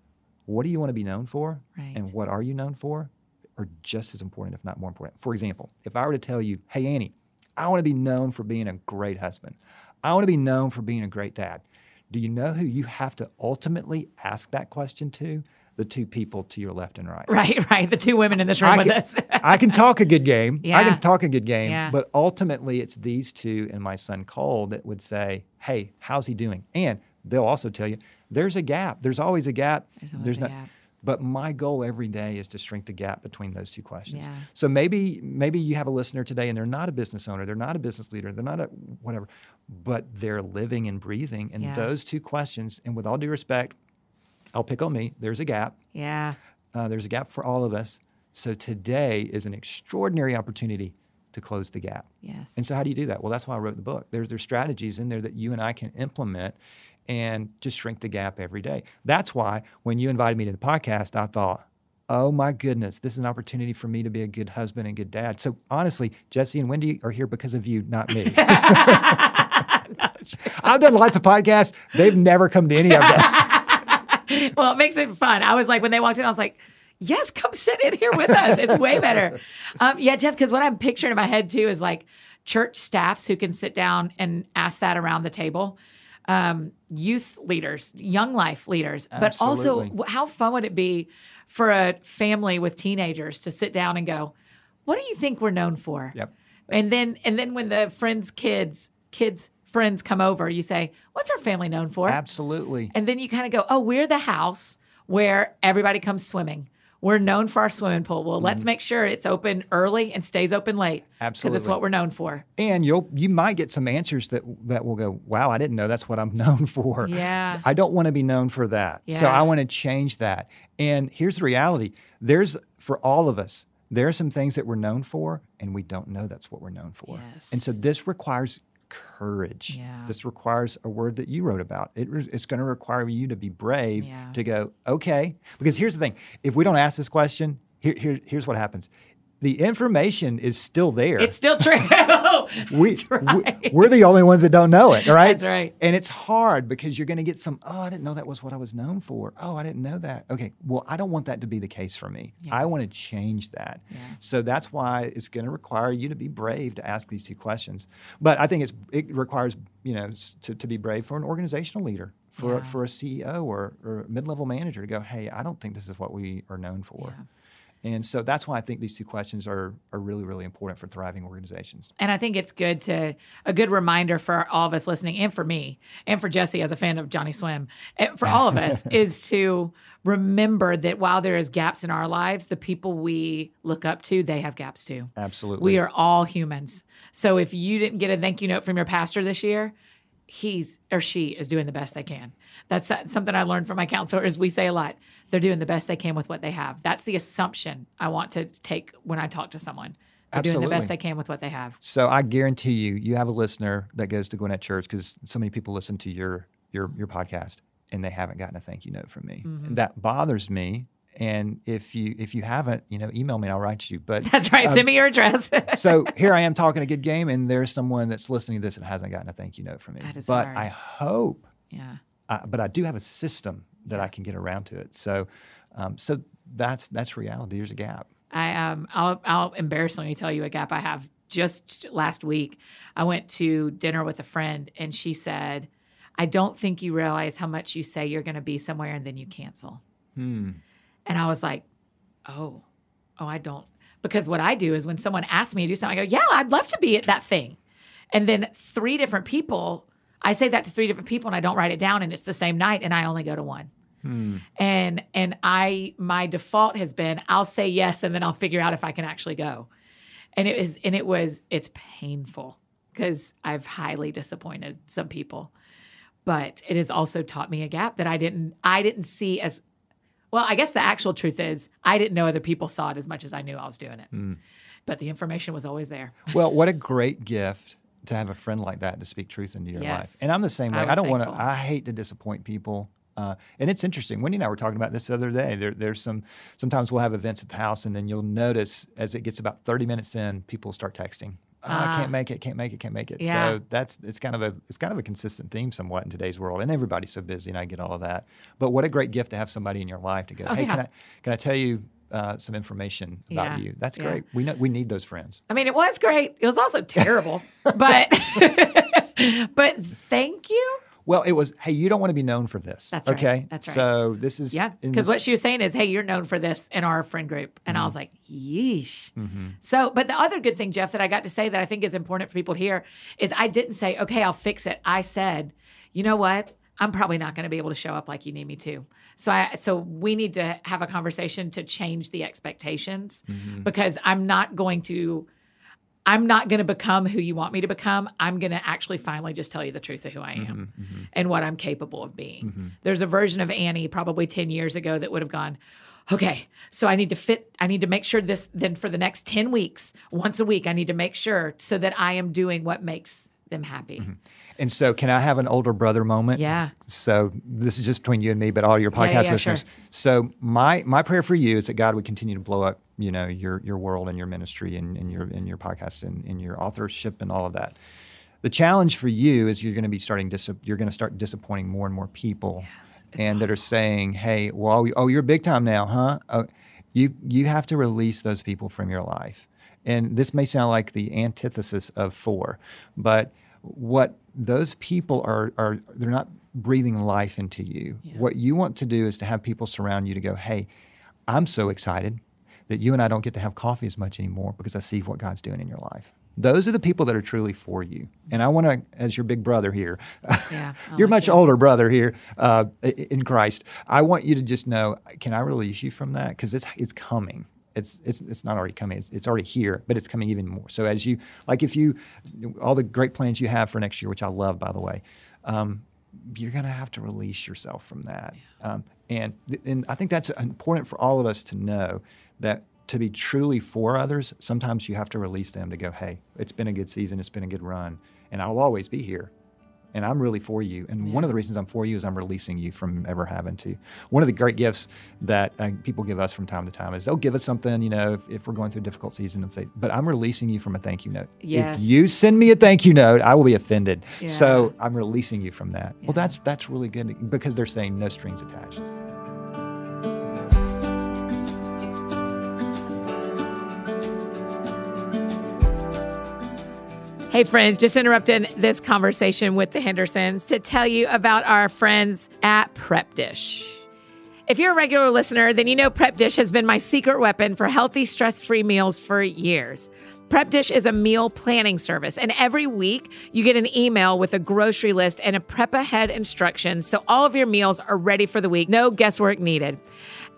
what do you want to be known for, Right. and what are you known for, are just as important, if not more important. For example, if I were to tell you, "Hey, Annie, I want to be known for being a great husband. I want to be known for being a great dad." Do you know who you have to ultimately ask that question to? The two people to your left and right. Right, right. The two women in this room I with can, us. I can talk a good game. I can talk a good game. Yeah. But ultimately, it's these two and my son Cole that would say, "Hey, how's he doing?" And they'll also tell you, "There's a gap. There's always a gap. There's always a no." gap. But my goal every day is to shrink the gap between those two questions. Yeah. So maybe maybe you have a listener today and they're not a business owner, they're not a business leader, they're not a whatever, but they're living and breathing. And Yeah. those two questions, and with all due respect, I'll pick on me. There's a gap. yeah. Uh, there's a gap for all of us. So today is an extraordinary opportunity to close the gap. Yes. And so how do you do that? Well, that's why I wrote the book. There's there's strategies in there that you and I can implement and just shrink the gap every day. That's why when you invited me to the podcast, I thought, oh my goodness, this is an opportunity for me to be a good husband and good dad. So honestly, Jesse and Wendy are here because of you, not me. I've done lots of podcasts. They've never come to any of them. well, it makes it fun. I was like, when they walked in, I was like, yes, come sit in here with us. It's way better. Um, yeah, Jeff, because what I'm picturing in my head too is like church staffs who can sit down and ask that around the table. Um, youth leaders, young life leaders, but also how fun would it be for a family with teenagers to sit down and go, "What do you think we're known for?" Yep. And then and then when the friends' kids kids friends come over, you say, "What's our family known for?" Absolutely. And then you kind of go, oh, we're the house where everybody comes swimming. We're known for our swimming pool. Well, let's make sure it's open early and stays open late. Absolutely, Because it's Mm-hmm. What we're known for. and you'll you might get some answers that that will go wow i didn't know that's what i'm known for Yeah. i don't want to be known for that so i want to change that and here's the reality there's for all of us there are some things that we're known for and we don't know that's what we're known for and so this requires courage Yeah. this requires a word that you wrote about it, re- it's going to require you to be brave Yeah. to go okay because here's the thing if we don't ask this question here, here, here's what happens the information is still there It's still true. we, right. we are the only ones that don't know it, right? That's right. And it's hard because you're going to get some. Oh, I didn't know that was what I was known for. Oh, I didn't know that. Okay, well, I don't want that to be the case for me. I want to change that. Yeah. So that's why it's going to require you to be brave to ask these two questions. But I think it's it requires you know to, to be brave for an organizational leader. For, Yeah. a, for a CEO or, or mid-level manager to go, hey, I don't think this is what we are known for, and so that's why I think these two questions are are really really important for thriving organizations. And I think it's good to a good reminder for all of us listening, and for me, and for Jesse as a fan of Johnny Swim, and for all of us, is to remember that while there is gaps in our lives, the people we look up to, they have gaps too. Absolutely. We are all humans. So if you didn't get a thank you note from your pastor this year, he's or she is doing the best they can. That's uh, something I learned from my counselor is We say a lot. They're doing the best they can with what they have. That's the assumption I want to take when I talk to someone. They're doing the best they can with what they have. So I guarantee you, you have a listener that goes to Gwinnett Church because so many people listen to your your your podcast and they haven't gotten a thank you note from me. Mm-hmm. That bothers me. and if you if you haven't, you know, email me. and I'll write you. But That's right. um, Send me your address. so here I am talking a good game, and there's someone that's listening to this and hasn't gotten a thank you note from me. That is but hard. I hope, yeah. I, but I do have a system that I can get around to it. So, um, so that's that's reality. There's a gap. I um I'll I'll embarrassingly tell you a gap I have. Just last week, I went to dinner with a friend and she said, "I don't think you realize how much you say you're going to be somewhere and then you cancel." Hmm. And I was like, "Oh, oh, I don't." Because what I do is when someone asks me to do something, I go, "Yeah, I'd love to be at that thing," and then three different people, I say that to three different people, and I don't write it down, and it's the same night, and I only go to one. Hmm. and and i my default has been i'll say yes and then i'll figure out if i can actually go. And it was and it was it's painful because i've highly disappointed some people. But it has also taught me a gap that i didn't i didn't see as well i guess the actual truth is i didn't know other people saw it as much as i knew i was doing it. But the information was always there. Well, what a great gift to have a friend like that to speak truth into your Yes. life. And I'm the same way. was I, don't want to. I hate to disappoint people. Uh, and it's interesting. Wendy and I were talking about this the other day. There, there's some. Sometimes we'll have events at the house, and then you'll notice as it gets about 30 minutes in, people start texting. "Oh, I Ah. can't make it. Can't make it. Can't make it. Yeah. So that's it's kind of a it's kind of a consistent theme somewhat in today's world. And everybody's so busy, and I get all of that. But what a great gift to have somebody in your life to go. Oh, hey, yeah. can I can I tell you uh, some information about Yeah. you? That's Yeah. great. We know we need those friends. I mean, it was great. It was also terrible, but but thank you. Well, it was, hey, you don't want to be known for this. That's right. okay? That's right. So this is Yeah, because what she was saying is, "Hey, you're known for this in our friend group," and I was Mm-hmm. like, "Yeesh." So, but the other good thing, Jeff, that I got to say that I think is important for people to hear is I didn't say, "Okay, I'll fix it." I said, "You know what? I'm probably not going to be able to show up like you need me to." So, I so we need to have a conversation to change the expectations Mm-hmm. because I'm not going to. I'm not going to become who you want me to become. I'm going to actually finally just tell you the truth of who I am Mm-hmm. and what I'm capable of being. There's a version of Annie probably 10 years ago that would have gone, okay, so I need to fit, I need to make sure this, then for the next 10 weeks, once a week, I need to make sure so that I am doing what makes them happy. And so can I have an older brother moment? Yeah. So this is just between you and me, but all your podcast yeah, listeners. sure. So my my prayer for you is that God would continue to blow up, you know, your your world and your ministry and, and your and your podcast and, and your authorship and all of that. The challenge for you is you're going to be starting dis- you're going to start disappointing more and more people, and that are saying, "Hey, well, oh, you're big time now, huh?" Oh, you you have to release those people from your life. And this may sound like the antithesis of for, but what those people are are they're not breathing life into you. What you want to do is to have people surround you to go, "Hey, I'm so excited that you and I don't get to have coffee as much anymore because I see what God's doing in your life." Those are the people that are truly for you. And I want to, as your big brother here, Yeah, I much you. older brother here uh, in Christ. I want you to just know, can I release you from that? Because it's it's coming. It's it's it's not already coming. It's, it's already here, but it's coming even more. So as you like, if you all the great plans you have for next year, which I love, by the way. Um, you're going to have to release yourself from that. Um, and, th- and I think that's important for all of us to know that to be truly for others, sometimes you have to release them to go, hey, it's been a good season, it's been a good run, and I'll always be here. And I'm really for you. And one of the reasons I'm for you is I'm releasing you from ever having to. One of the great gifts that uh, people give us from time to time is they'll give us something, you know, if, if we're going through a difficult season and say, but I'm releasing you from a thank you note. Yes. If you send me a thank you note, I will be offended. Yeah. So I'm releasing you from that. Yeah. Well, that's that's really good because they're saying no strings attached. Hey, friends, just interrupting this conversation with the Hendersons to tell you about our friends at Prep Dish. If you're a regular listener, then you know Prep Dish has been my secret weapon for healthy, stress free meals for years. Prep Dish is a meal planning service, and every week you get an email with a grocery list and a prep ahead instruction so all of your meals are ready for the week. No guesswork needed.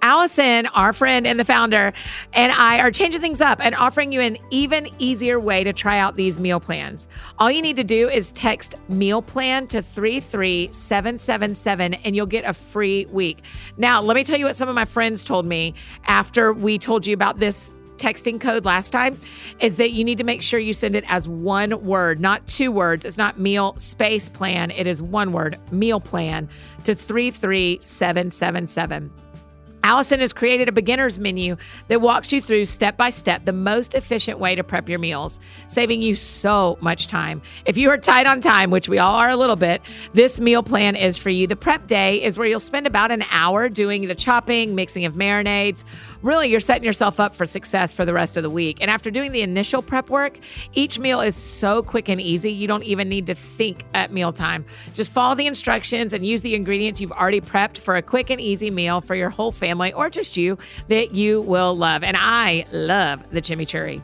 Allison, our friend and the founder, and I are changing things up and offering you an even easier way to try out these meal plans. All you need to do is text meal plan to 33777 and you'll get a free week. Now, let me tell you what some of my friends told me after we told you about this texting code last time is that you need to make sure you send it as one word, not two words. It's not meal space plan, it is one word, meal plan to 33777. Allison has created a beginner's menu that walks you through step by step the most efficient way to prep your meals, saving you so much time. If you are tight on time, which we all are a little bit, this meal plan is for you. The prep day is where you'll spend about an hour doing the chopping, mixing of marinades. Really, you're setting yourself up for success for the rest of the week. And after doing the initial prep work, each meal is so quick and easy, you don't even need to think at mealtime. Just follow the instructions and use the ingredients you've already prepped for a quick and easy meal for your whole family or just you that you will love. And I love the chimichurri.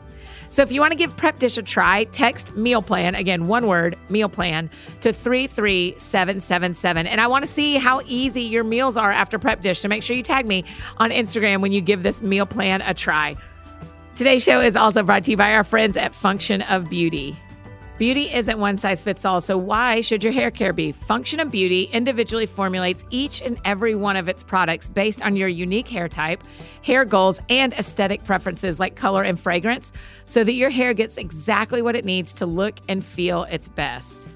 So if you want to give Prep Dish a try, text meal plan, again, one word, meal plan, to 33777. And I want to see how easy your meals are after Prep Dish. So make sure you tag me on Instagram when you give this meal plan a try. Today's show is also brought to you by our friends at Function of Beauty. Beauty isn't one size fits all, so why should your hair care be? Function of Beauty individually formulates each and every one of its products based on your unique hair type, hair goals, and aesthetic preferences like color and fragrance so that your hair gets exactly what it needs to look and feel its best.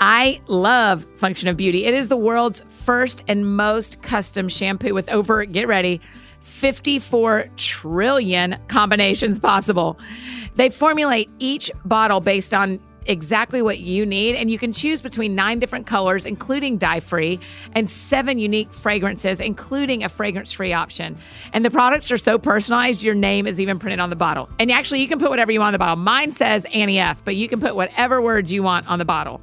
I love Function of Beauty. It is the world's first and most custom shampoo with over, get ready, 54 trillion combinations possible. They formulate each bottle based on exactly what you need, and you can choose between nine different colors, including dye free, and seven unique fragrances, including a fragrance free option. And the products are so personalized, your name is even printed on the bottle. And actually, you can put whatever you want on the bottle. Mine says Annie F, but you can put whatever words you want on the bottle.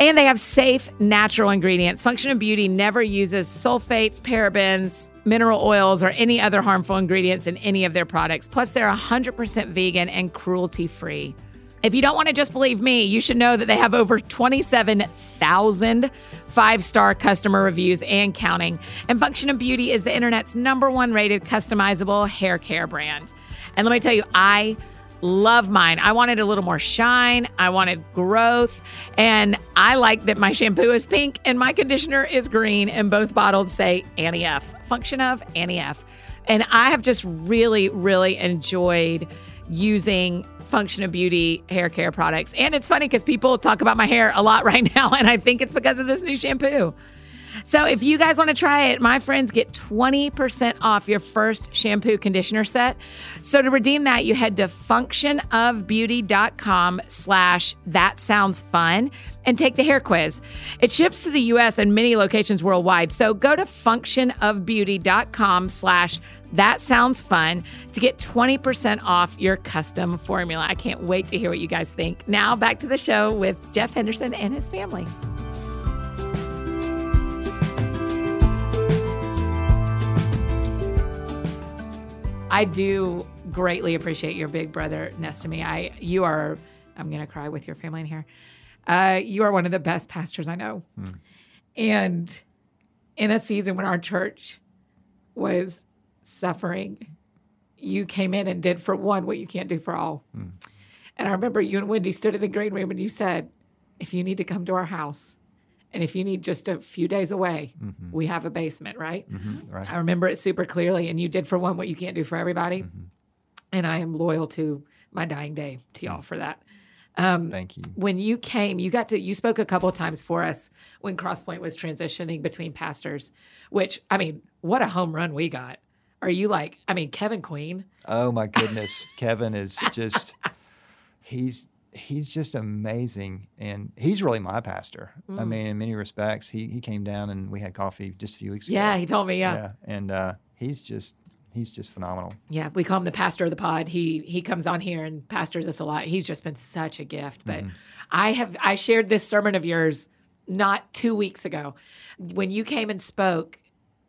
And they have safe, natural ingredients. Function of Beauty never uses sulfates, parabens, mineral oils, or any other harmful ingredients in any of their products. Plus, they're 100% vegan and cruelty free. If you don't want to just believe me, you should know that they have over 27,000 five star customer reviews and counting. And Function of Beauty is the internet's number one rated customizable hair care brand. And let me tell you, I love mine. I wanted a little more shine, I wanted growth, and I like that my shampoo is pink and my conditioner is green, and both bottles say Annie F. Function of Annie F. And I have just really, really enjoyed using Function of Beauty hair care products. And it's funny because people talk about my hair a lot right now, and I think it's because of this new shampoo. So if you guys want to try it, my friends get 20% off your first shampoo conditioner set. So to redeem that, you head to functionofbeauty.com slash that sounds fun and take the hair quiz. It ships to the US and many locations worldwide. So go to functionofbeauty.com slash that sounds fun to get 20% off your custom formula. I can't wait to hear what you guys think. Now back to the show with Jeff Henderson and his family. I do greatly appreciate your big brother next to me. I you are I'm gonna cry with your family in here. Uh, you are one of the best pastors I know. Hmm. And in a season when our church was suffering, you came in and did for one what you can't do for all. Hmm. And I remember you and Wendy stood in the green room and you said, if you need to come to our house, and if you need just a few days away, mm-hmm. we have a basement, right? Mm-hmm, right? I remember it super clearly. And you did for one what you can't do for everybody. Mm-hmm. And I am loyal to my dying day to y'all for that. Um, Thank you. When you came, you got to, you spoke a couple of times for us when Crosspoint was transitioning between pastors, which, I mean, what a home run we got. Are you like, I mean, Kevin Queen? Oh my goodness. Kevin is just, he's, he's just amazing and he's really my pastor. Mm. i mean in many respects he he came down and we had coffee just a few weeks yeah, ago. yeah he told me yeah, yeah. and uh, he's just he's just phenomenal. Yeah we call him the pastor of the pod. He he comes on here and pastors us a lot. He's just been such a gift but mm i have i shared this sermon of yours not two weeks ago. When you came and spoke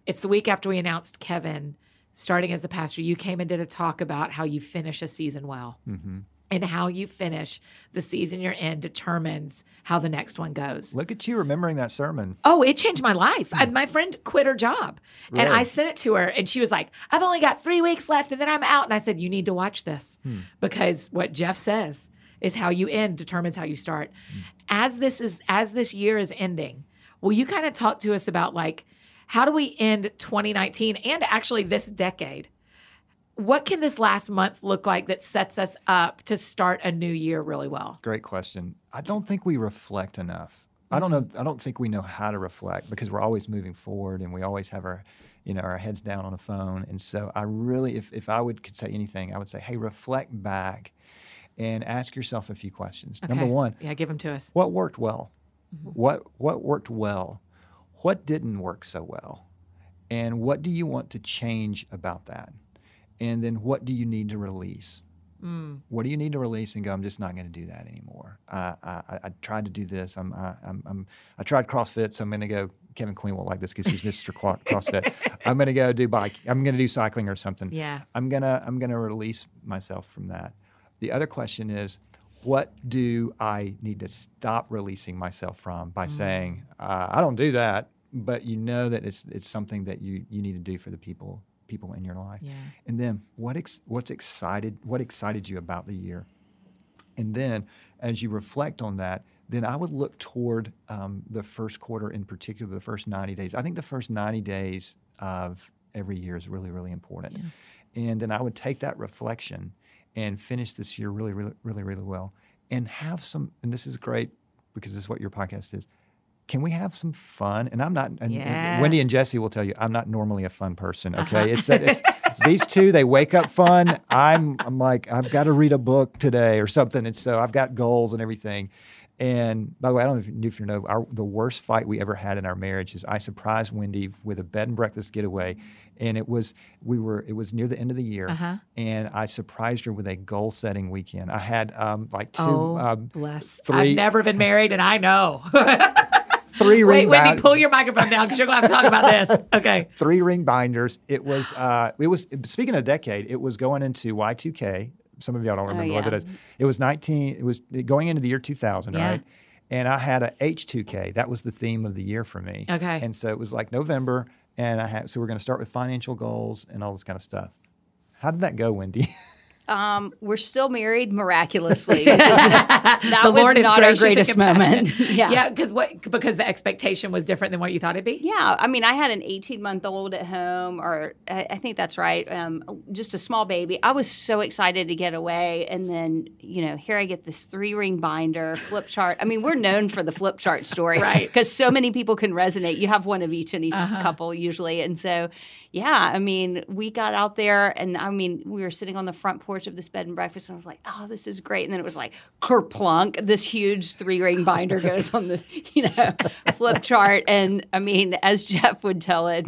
it's the week after we announced kevin starting as the pastor you came and did a talk about how you finish a season well. Mm-hmm and how you finish the season you're in determines how the next one goes. Look at you remembering that sermon. Oh, it changed my life. I, my friend quit her job really? and I sent it to her and she was like, I've only got three weeks left and then I'm out. And I said, You need to watch this hmm. because what Jeff says is how you end determines how you start. Hmm. As this is as this year is ending, will you kind of talk to us about like how do we end 2019 and actually this decade? What can this last month look like that sets us up to start a new year really well? Great question. I don't think we reflect enough. I don't know. I don't think we know how to reflect because we're always moving forward and we always have our you know, our heads down on a phone. And so I really, if, if I would could say anything, I would say, hey, reflect back and ask yourself a few questions. Number one, Yeah, give them to us. what worked well? Mm-hmm. What what worked well? What didn't work so well? And what do you want to change about that? And then what do you need to release? Mm. What do you need to release and go? I'm just not going to do that anymore. I, I, I- I tried to do this. I'm, I, I'm, I'm I tried CrossFit, so I'm going to go. Kevin Queen won't like this because he's Mr. CrossFit. I'm going to go do bike. I'm going to do cycling or something. Yeah. I'm gonna I'm gonna release myself from that. The other question is, what do I need to stop releasing myself from by saying uh, I don't do that, but you know that it's it's something that you you need to do for the people people in your life. Yeah. And then what ex- what's excited what excited you about the year? And then as you reflect on that, then I would look toward um, the first quarter in particular, the first 90 days. I think the first 90 days of every year is really, really important. And then I would take that reflection and finish this year really, really, really, really well. And have some, and this is great because this is what your podcast is. Can we have some fun? And I'm not, and, and Wendy and Jesse will tell you, I'm not normally a fun person. Okay. It's, it's these two, they wake up fun. I'm, I'm like, I've got to read a book today or something. And so I've got goals and everything. And by the way, I don't know if you, if you know, our, the worst fight we ever had in our marriage is I surprised Wendy with a bed and breakfast getaway. And it was, we were, it was near the end of the year. Uh-huh. And I surprised her with a goal setting weekend. I had um, like two, Oh, um, bless. three- I've never been married, and I know. three ring. Wait, Wendy, bind- pull your microphone down because you're going to talk about this. Okay. three ring binders. It was, uh, it was, speaking of decade, it was going into Y2K. Some of y'all don't remember what yeah. that is. It was 19, it was going into the year 2000, Yeah. right? And I had a H2K. That was the theme of the year for me. Okay. And so it was like November. And I had, so we're going to start with financial goals and all this kind of stuff. How did that go, Wendy? Um, we're still married miraculously. that the was Lord is not our greatest moment. yeah. Yeah, because what? Because the expectation was different than what you thought it'd be. Yeah, I mean, I had an 18 month old at home, or I, I think that's right, um, just a small baby. I was so excited to get away. And then, you know, here I get this three ring binder, flip chart. I mean, we're known for the flip chart story, Right. Because so many people can resonate. You have one of each in each Uh-huh. couple usually. And so, yeah, I mean, we got out there, and I mean, we were sitting on the front porch of this bed and breakfast, and I was like, oh, this is great. And then it was like, kerplunk, this huge three ring binder goes on the, you know, flip chart. And I mean, as Jeff would tell it,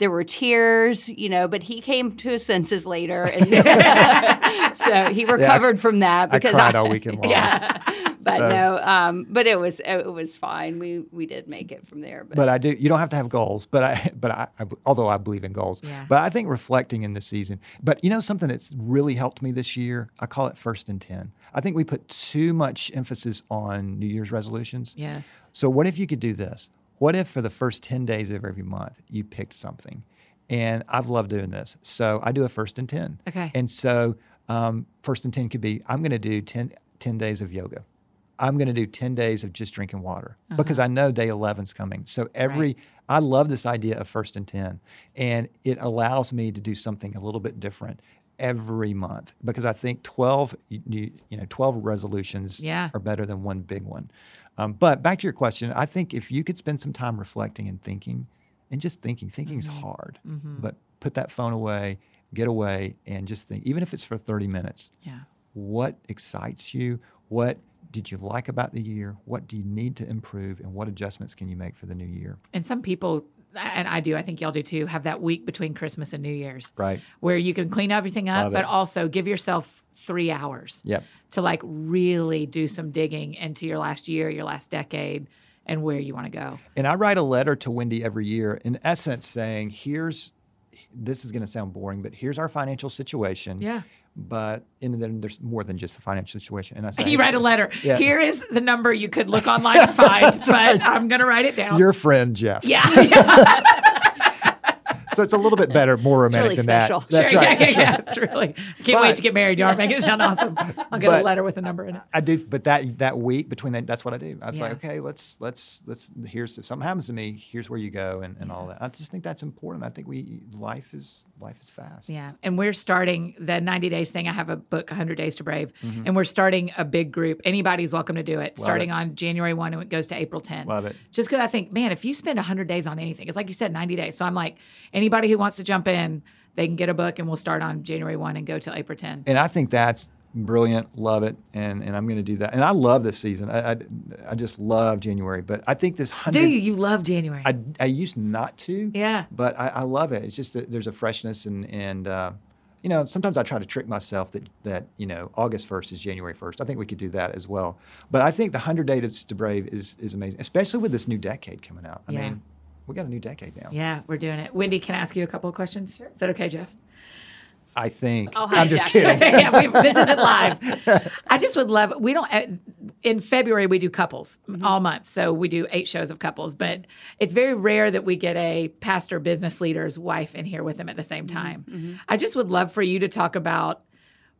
there were tears, you know, but he came to his senses later. And so he recovered from that I because cried all weekend long. Yeah. But So- no, um, but it was it was fine. We we did make it from there. But, but I do. You don't have to have goals, but I, but I, I although I believe in goals, Yeah. but I think reflecting in the season. But you know something that's really helped me this year. I call it first and ten. I think we put too much emphasis on New Year's resolutions. Yes. So what if you could do this? What if for the first 10 days of every month you picked something? And I've loved doing this. So I do a first and 10. Okay. And so um, first and 10 could be I'm going to do 10, 10 days of yoga. I'm going to do 10 days of just drinking water because I know day 11's coming. So every, Right. I love this idea of first and 10. And it allows me to do something a little bit different every month because I think 12, you, you, you know, 12 resolutions Yeah. are better than one big one. Um, but back to your question, I think if you could spend some time reflecting and thinking, and just thinking, thinking is hard, but put that phone away, get away, and just think, even if it's for 30 minutes, Yeah. what excites you? What did you like about the year? What do you need to improve? And what adjustments can you make for the new year? And some people, and I do, I think y'all do too, have that week between Christmas and New Year's Right. where you can clean everything up, Love but it. also give yourself three hours Yep. to like really do some digging into your last year, your last decade, and where you want to go. And I write a letter to Wendy every year, in essence, saying, here's, this is going to sound boring, but here's our financial situation. Yeah. But and then there's more than just the financial situation. And I say, You write a letter. Yeah. Here is the number you could look online to find, but I'm going to write it down. Your friend Jeff. yeah. yeah. So it's a little bit better, more It's romantic really than special. that. That's Sure, right. Yeah, that's yeah, right. yeah. It's really. I can't wait to get married. You are making it sound awesome. I'll get But- a letter with a number in it. I do, but that that week between that, that's what I do. I was like, okay, let's let's let's. Here's if something happens to me, here's where you go, and, and all that. I just think that's important. I think we life is life is fast. Yeah. And we're starting the 90 days thing. I have a book, 100 Days to Brave, Mm-hmm. and we're starting a big group. Anybody's welcome to do it, starting it. on January 1 and it goes to April 10. Love it. Just because I think, man, if you spend 100 days on anything, it's like you said, 90 days. So I'm like, anybody anybody who wants to jump in, they can get a book and we'll start on January 1 and go till April 10. And I think that's brilliant. Love it. And and I'm going to do that. And I love this season. I, I, I just love January. But I think this 100. Do you? You love January. I, I used not to. Yeah. But I, I love it. It's just that there's a freshness and and uh, you know sometimes I try to trick myself that that you know August first is January first. I think we could do that as well. But I think the hundred days to brave is is amazing, especially with this new decade coming out. I Yeah. mean, we got a new decade now. yeah, we're doing it. Wendy, can I ask you a couple of questions? Is that okay, Jeff? I think. Oh, I'm just kidding. yeah, we, this isn't live. I just would love. We don't. uh, In February, we do couples all month, so we do eight shows of couples. But it's very rare that we get a pastor, business leader's wife in here with them at the same time. I just would love for you to talk about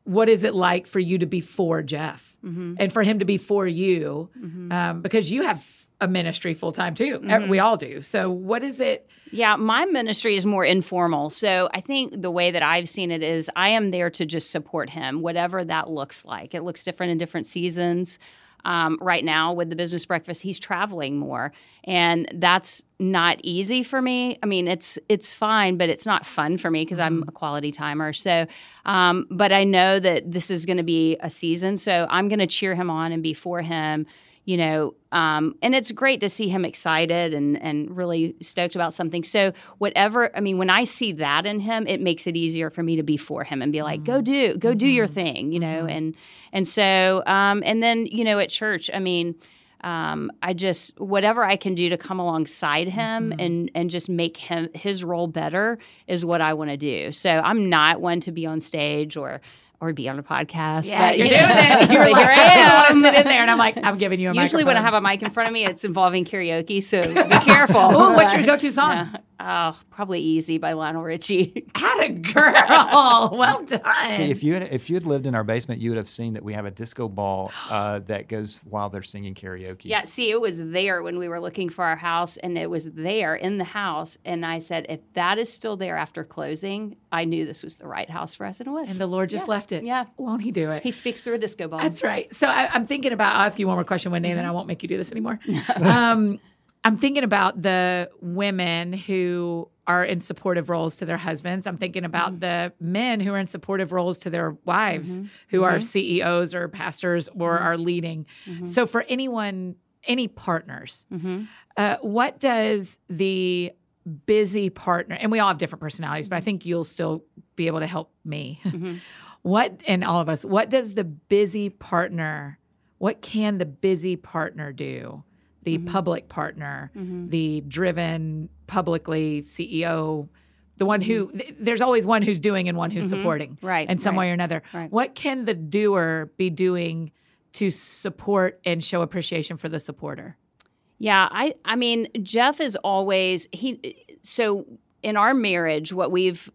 what is it like for you to be for Jeff and for him to be for you, um, because you have a ministry full time too. We all do. So what is it? Yeah, my ministry is more informal. So I think the way that I've seen it is I am there to just support him, whatever that looks like. It looks different in different seasons. Um, right now, with the business breakfast, he's traveling more, and that's not easy for me. I mean, it's it's fine, but it's not fun for me because I'm a quality timer. So, um, but I know that this is going to be a season, so I'm going to cheer him on and be for him you know um, and it's great to see him excited and and really stoked about something. So whatever i mean when i see that in him it makes it easier for me to be for him and be like go do go do your thing you know and and so um, and then you know at church i mean um, I just whatever I can do to come alongside him and and just make him his role better is what I want to do. So I'm not one to be on stage or or be on a podcast. but, you're you doing it. You're like, here I I am. want to sit in there, and I'm like, I'm giving you a Usually, when I have a mic in front of me, it's involving karaoke. So be careful. Oh, what's your go-to song? Oh, probably "Easy" by Lionel Richie. Had a girl. well done. See, if you had, if you had lived in our basement, you would have seen that we have a disco ball uh, that goes while they're singing karaoke. yeah, see, it was there when we were looking for our house, and it was there in the house. And I said, if that is still there after closing, I knew this was the right house for us, and it was. and the Lord just Yeah. left it. Yeah. Won't he do it? he speaks through a disco ball. That's right. So I, I'm thinking about. I'll ask you one more question, Wendy, and then mm-hmm. I won't make you do this anymore. um, I'm thinking about the women who are in supportive roles to their husbands. I'm thinking about mm. the men who are in supportive roles to their wives, mm-hmm. who are mm-hmm. CEOs or pastors or are leading. So for anyone, any partners, uh, what does the busy partner, and we all have different personalities, but I think you'll still be able to help me. what, and all of us, what does the busy partner, what can the busy partner do? The mm-hmm. public partner, mm-hmm. the driven, publicly CEO, the one who, mm-hmm. th- there's always one who's doing and one who's supporting, Right, in some right, way or another. right. What can the doer be doing to support and show appreciation for the supporter? Yeah, I I mean Jeff is always he so in our marriage what we've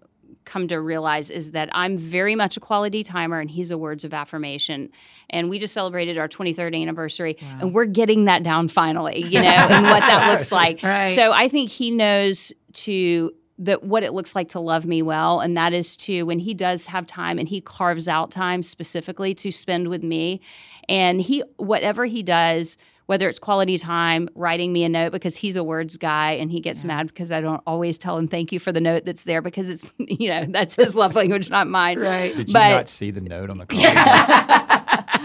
come to realize is that I'm very much a quality timer and he's a words of affirmation. And we just celebrated our 23rd anniversary and we're getting that down finally, you know, and what that looks like. Right. So I think he knows to that what it looks like to love me well and that is to when he does have time and he carves out time specifically to spend with me and he whatever he does whether it's quality time, writing me a note because he's a words guy and he gets mad because I don't always tell him thank you for the note that's there because it's, you know, that's his love language, not mine. Right. Did you But- not see the note on the call?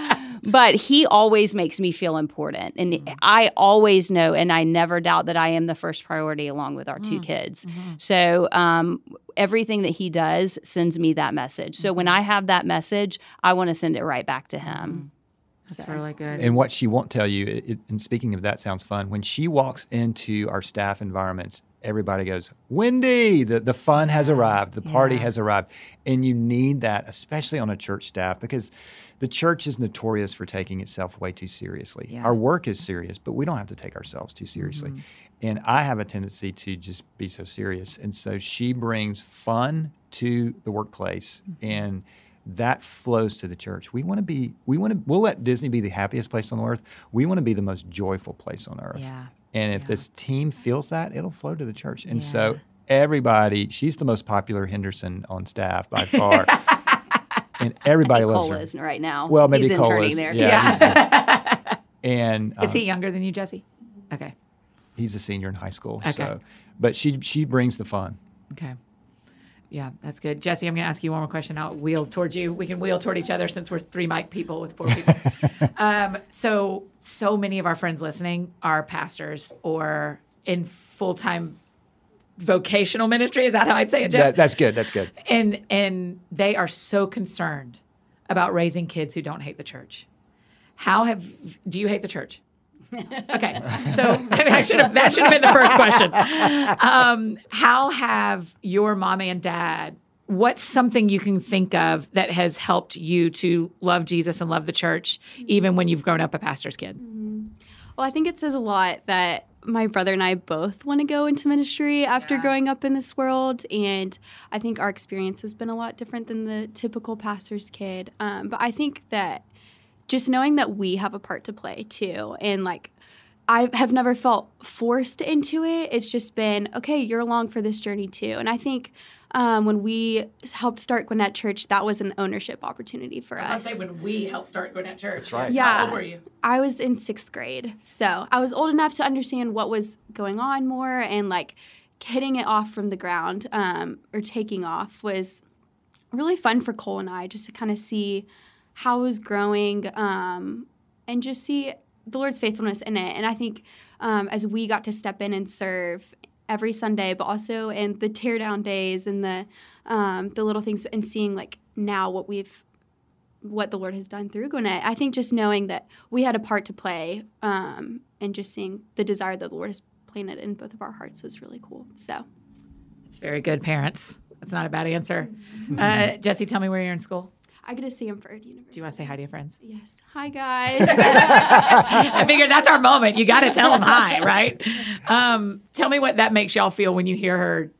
But he always makes me feel important. And Mm-hmm. I always know, and I never doubt that I am the first priority along with our Mm. two kids. Mm-hmm. So um, everything that he does sends me that message. So Mm-hmm. when I have that message, I want to send it right back to him. That's really good. And what she won't tell you, it, it- and speaking of that, sounds fun. When she walks into our staff environments, everybody goes, Wendy, the, the fun has arrived, the party has arrived. And you need that, especially on a church staff, because the church is notorious for taking itself way too seriously. Yeah. Our work is serious, but we don't have to take ourselves too seriously. Mm-hmm. And I have a tendency to just be so serious. And so she brings fun to the workplace mm-hmm. and that flows to the church. We want to be, we want to, we'll let Disney be the happiest place on earth. We want to be the most joyful place on earth. Yeah. And if this team feels that, it'll flow to the church. And so everybody, she's the most popular Henderson on staff by far. and everybody loves Cole her. is right now. Well, maybe he's Cole is. there. Yeah. he's- and Is um, he younger than you, Jesse? Okay. he's a senior in high school. Okay. So, but she she brings the fun. Okay. Yeah, that's good. Jesse, I'm going to ask you one more question. I'll wheel towards you. We can wheel toward each other since we're three mic people with four people. um, so, so many of our friends listening are pastors or in full time vocational ministry. Is that how I'd say it? That, that's good. That's good. and and they are so concerned about raising kids who don't hate the church. How have do you hate the church? Okay, so I should have that should have been the first question. Um, how have your mom and dad? What's something you can think of that has helped you to love Jesus and love the church, even when you've grown up a pastor's kid? Well, I think it says a lot that my brother and I both want to go into ministry after Yeah. growing up in this world. And I think our experience has been a lot different than the typical pastor's kid. Um, but I think that just knowing that we have a part to play too, and like, I have never felt forced into it. It's just been, okay, you're along for this journey too. And I think um, when we helped start Gwinnett Church, that was an ownership opportunity for us. I say when we helped start Gwinnett Church. That's right. Yeah. How old were you? I was in sixth grade. So I was old enough to understand what was going on more and like hitting it off from the ground um, or taking off was really fun for Cole and I just to kind of see how it was growing um, and just see the Lord's faithfulness in it. And I think um, as we got to step in and serve every Sunday, but also in the teardown days and the um, the little things and seeing like now what we've what the Lord has done through Gwinnett. I think just knowing that we had a part to play um, and just seeing the desire that the Lord has planted in both of our hearts was really cool. So It's very good, parents. That's not a bad answer. Uh, Jesse, tell me where you're in school. I go to Samford University. Do you want to say hi to your friends? Yes. Hi, guys. I figured that's our moment. You got to tell them hi, right? Um, tell me what that makes y'all feel when you hear her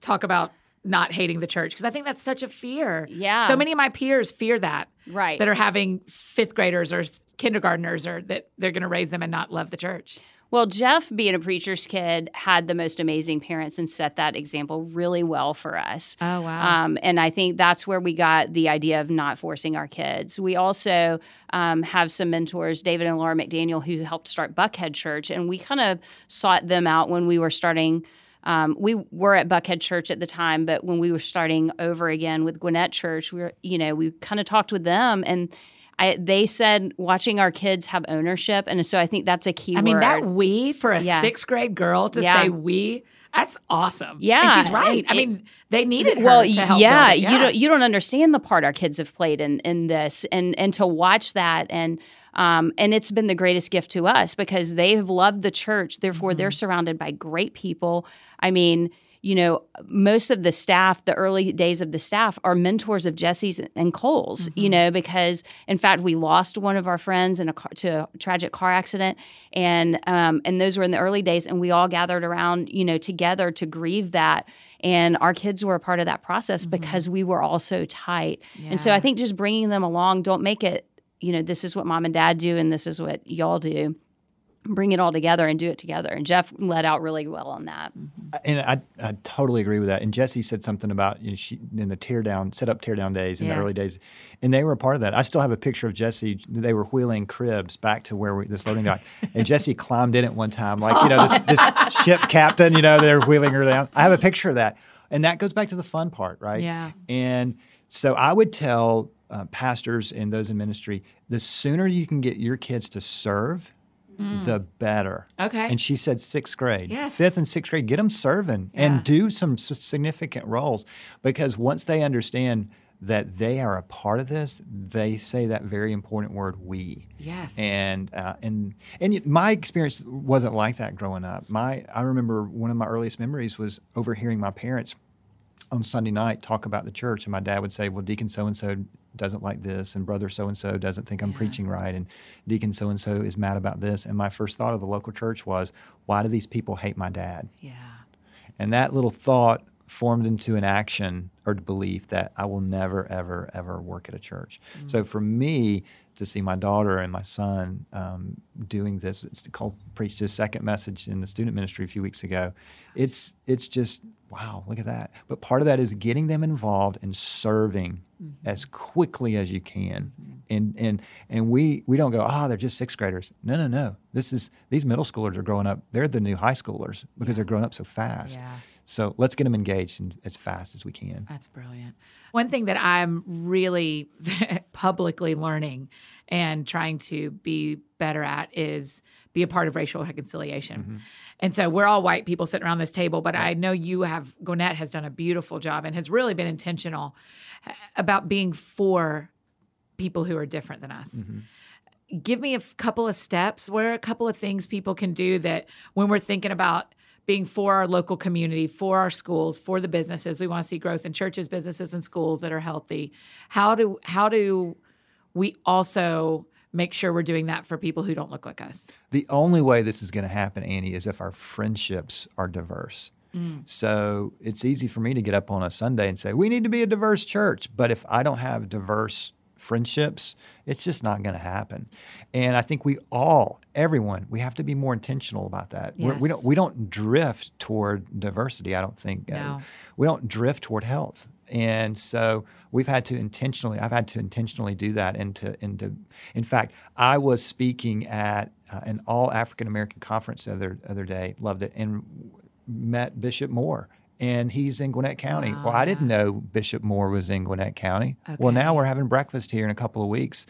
talk about not hating the church, because I think that's such a fear. Yeah. So many of my peers fear that, Right. that are having fifth graders or kindergartners, or that they're going to raise them and not love the church. Well, Jeff, being a preacher's kid, had the most amazing parents and set that example really well for us. Oh wow. Um, and I think that's where we got the idea of not forcing our kids. We also um, have some mentors, David and Laura McDaniel, who helped start Buckhead Church, and we kind of sought them out when we were starting. Um, we were at Buckhead Church at the time, but when we were starting over again with Gwinnett Church, we were, you know, we kind of talked with them, and I, they said watching our kids have ownership, and so I think that's a key I mean, word. that we for a Yeah. sixth grade girl to Yeah. say we, that's awesome. Yeah, and she's right. and I it- mean, they needed her well, to help. yeah, it. you don't you don't understand the part our kids have played in in this, and and to watch that and. Um, and it's been the greatest gift to us because they've loved the church. Therefore, they're Mm-hmm. surrounded by great people. I mean, you know, most of the staff, the early days of the staff, are mentors of Jesse's and Cole's. You Mm-hmm. know, because in fact, we lost one of our friends in a car, to a tragic car accident, and um, and those were in the early days, and we all gathered around, you know, together to grieve that. And our kids were a part of that process because we were all so tight. And so I think just bringing them along, don't make it, you know, this is what mom and dad do, and this is what y'all do. Bring it all together and do it together. And Jeff led out really well on that. And I, I totally agree with that. And Jesse said something about you know, she in the tear down, set up tear down days in Yeah. the early days, and they were a part of that. I still have a picture of Jesse. They were wheeling cribs back to where we, this loading dock, and Jesse climbed in it one time, like you know this, this ship captain. You know they're wheeling her down. I have a picture of that, and that goes back to the fun part, right? Yeah. And so I would tell uh, pastors and those in ministry, the sooner you can get your kids to serve, the better. Okay. And she said sixth grade, Yes. fifth and sixth grade, get them serving Yeah. and do some s- significant roles because once they understand that they are a part of this, they say that very important word "we." Yes. And uh, and and my experience wasn't like that growing up. My I remember one of my earliest memories was overhearing my parents on Sunday night talk about the church, and my dad would say, "Well, Deacon so and so doesn't like this, and Brother so and so doesn't think I'm preaching right, and Deacon so and so is mad about this." And my first thought of the local church was, "Why do these people hate my dad?" yeah. And that little thought formed into an action or belief that I will never, ever, ever work at a church. So for me to see my daughter and my son um, doing this, it's called preached his second message in the student ministry a few weeks ago. It's it's just wow, look at that. But part of that is getting them involved and serving Mm-hmm. as quickly as you can. Mm-hmm. And and and we we don't go, oh, they're just sixth graders. No, no, no. This is these middle schoolers are growing up. They're the new high schoolers because they're growing up so fast. Yeah. So let's get them engaged in, as fast as we can. That's brilliant. One thing that I'm really publicly learning and trying to be better at is be a part of racial reconciliation. Mm-hmm. And so we're all white people sitting around this table, but I know you have, Gwinnett has done a beautiful job and has really been intentional uh, about being for people who are different than us. Mm-hmm. Give me a couple of steps. What are a couple of things people can do that when we're thinking about being for our local community, for our schools, for the businesses. We want to see growth in churches, businesses, and schools that are healthy. How do how do we also make sure we're doing that for people who don't look like us? The only way this is going to happen, Annie, is if our friendships are diverse. Mm. So it's easy for me to get up on a Sunday and say, we need to be a diverse church. But if I don't have diverse friendships, it's just not going to happen. And I think we all, everyone, we have to be more intentional about that. We're, we don't we don't drift toward diversity. I don't think uh, we don't drift toward health. And so we've had to intentionally, I've had to intentionally do that. And to, and to, in fact, I was speaking at uh, an all African American conference the other, other day, loved it, and met Bishop Moore. And he's in Gwinnett County. Wow, well, I didn't know Bishop Moore was in Gwinnett County. Well, now we're having breakfast here in a couple of weeks.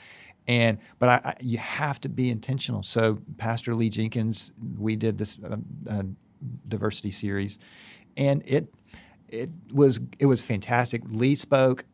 And but I, I, you have to be intentional. So Pastor Lee Jenkins, we did this uh, uh, diversity series, and it it was it was fantastic. Lee spoke,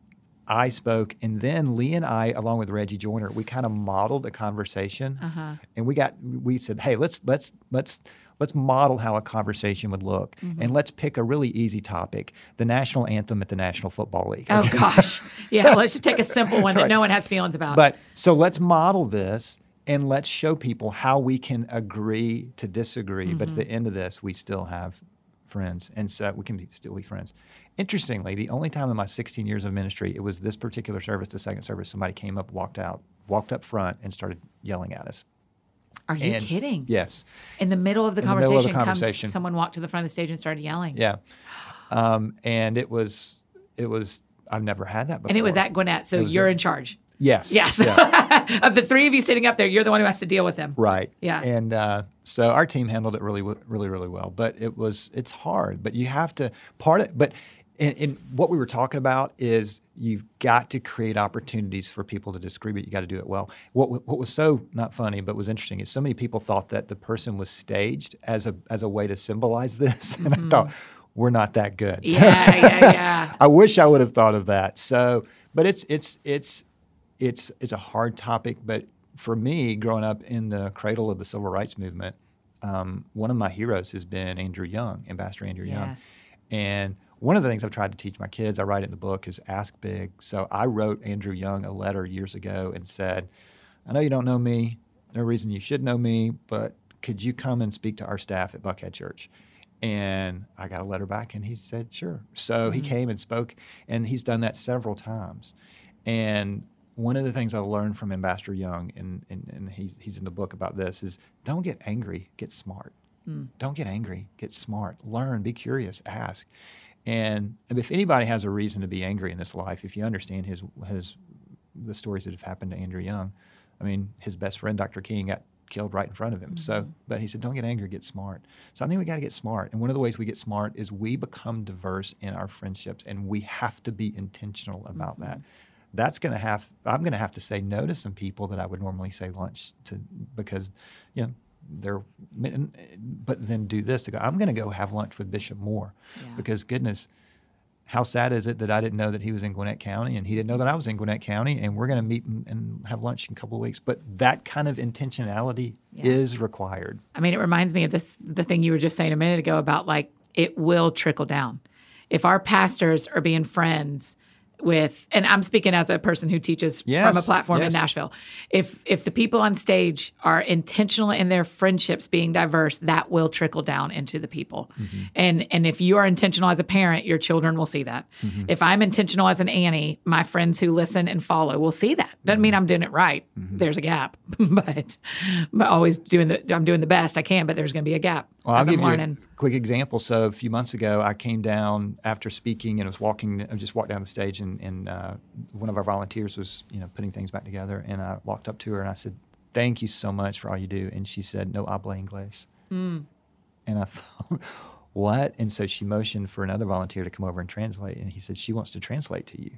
I spoke, and then Lee and I, along with Reggie Joiner, we kind of modeled a conversation, Uh-huh. and we got we said, hey, let's let's let's let's model how a conversation would look, Mm-hmm. and let's pick a really easy topic: the national anthem at the National Football League. Oh gosh. Yeah, let's just take a simple one that right. no one has feelings about. But so let's model this and let's show people how we can agree to disagree. But at Mm-hmm. the end of this, we still have friends, and so we can be, still be friends. Interestingly, the only time in my 16 years of ministry, it was this particular service, the second service, somebody came up, walked out, walked up front, and started yelling at us. Are you And- kidding? Yes. In the middle of the In the middle conversation, of the conversation. comes someone walked to the front of the stage and started yelling. Yeah. Um, and it was, it was, I've never had that before. And it was at Gwinnett, so you're at- in charge. Yes. Yes. Yeah. of the three of you sitting up there, you're the one who has to deal with them. Right. Yeah. And uh, so our team handled it really, really, really well. But it was, it's hard. But you have to part it. But in, in what we were talking about is you've got to create opportunities for people to disagree, but you got to do it well. What what was so not funny but was interesting is so many people thought that the person was staged as a as a way to symbolize this, and I thought we're not that good. Mm-hmm. Yeah, yeah, yeah. I wish I would have thought of that. So, but it's it's it's it's it's a hard topic. But for me, growing up in the cradle of the civil rights movement, um, one of my heroes has been Andrew Young, Ambassador Andrew Young. Yes. And one of the things I've tried to teach my kids, I write it in the book, is ask big. So I wrote Andrew Young a letter years ago and said, I know you don't know me. No reason you should know me, but could you come and speak to our staff at Buckhead Church? And I got a letter back and he said, sure. So he mm-hmm. came and spoke, and he's done that several times. And one of the things I've learned from Ambassador Young, and, and, and he's, he's in the book about this, is don't get angry, get smart. Hmm. Don't get angry, get smart. Learn, be curious, ask. And if anybody has a reason to be angry in this life, if you understand his, his the stories that have happened to Andrew Young, I mean, his best friend, Dr. King, got killed right in front of him. So, mm-hmm. but he said, don't get angry, get smart. So I think we got to get smart. And one of the ways we get smart is we become diverse in our friendships, and we have to be intentional about mm-hmm. that. That's going to have, I'm going to have to say no to some people that I would normally say lunch to because, you know, they're, but then do this to go, I'm going to go have lunch with Bishop Moore Yeah. because goodness, how sad is it that I didn't know that he was in Gwinnett County and he didn't know that I was in Gwinnett County and we're going to meet and, and have lunch in a couple of weeks. But that kind of intentionality Yeah. is required. I mean, it reminds me of this the thing you were just saying a minute ago about like it will trickle down. If our pastors are being friends with and I'm speaking as a person who teaches from a Yes, platform in. Nashville. If if the people on stage are intentional in their friendships being diverse, that will trickle down into the people. Mm-hmm. And and if you are intentional as a parent, your children will see that. Mm-hmm. If I'm intentional as an Annie, my friends who listen and follow will see that. Doesn't Mm-hmm. mean I'm doing it right. There's a gap, but but always doing the I'm doing the best I can, but there's going to be a gap Well, I'll give I'm you a quick example. So a few months ago, I came down after speaking and was walking. I just walked down the stage, and, and uh, one of our volunteers was, you know, putting things back together. And I walked up to her and I said, "Thank you so much for all you do." And she said, "No habla inglés." Mm. And I thought, what? And so she motioned for another volunteer to come over and translate. And he said, she wants to translate to you.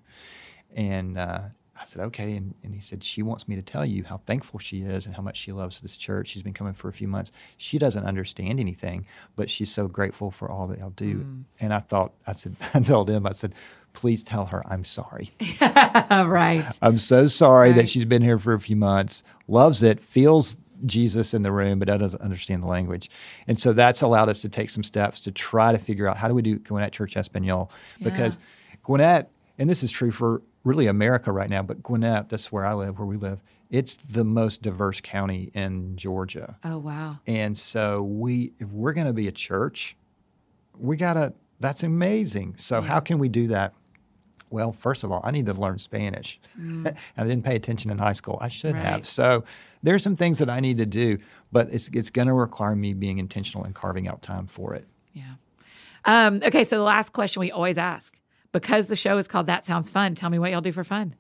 And uh, I said, okay. And, and he said, she wants me to tell you how thankful she is and how much she loves this church. She's been coming for a few months. She doesn't understand anything, but she's so grateful for all that y'all do. And I thought, I said, I told him, I said, please tell her I'm sorry. right. I'm so sorry Right. that she's been here for a few months, loves it, feels Jesus in the room, but doesn't understand the language. And so that's allowed us to take some steps to try to figure out how do we do Gwinnett Church Espanol? Because Gwinnett, and this is true for really America right now, but Gwinnett, that's where I live, where we live, it's the most diverse county in Georgia. Oh, wow. And so we if we're going to be a church, we got to that's amazing. So how can we do that? Well, first of all, I need to learn Spanish. I didn't pay attention in high school. I should Right. have. So there's some things that I need to do, but it's it's going to require me being intentional and carving out time for it. Yeah. Um, okay, so the last question we always ask because the show is called That Sounds Fun, tell me what y'all do for fun.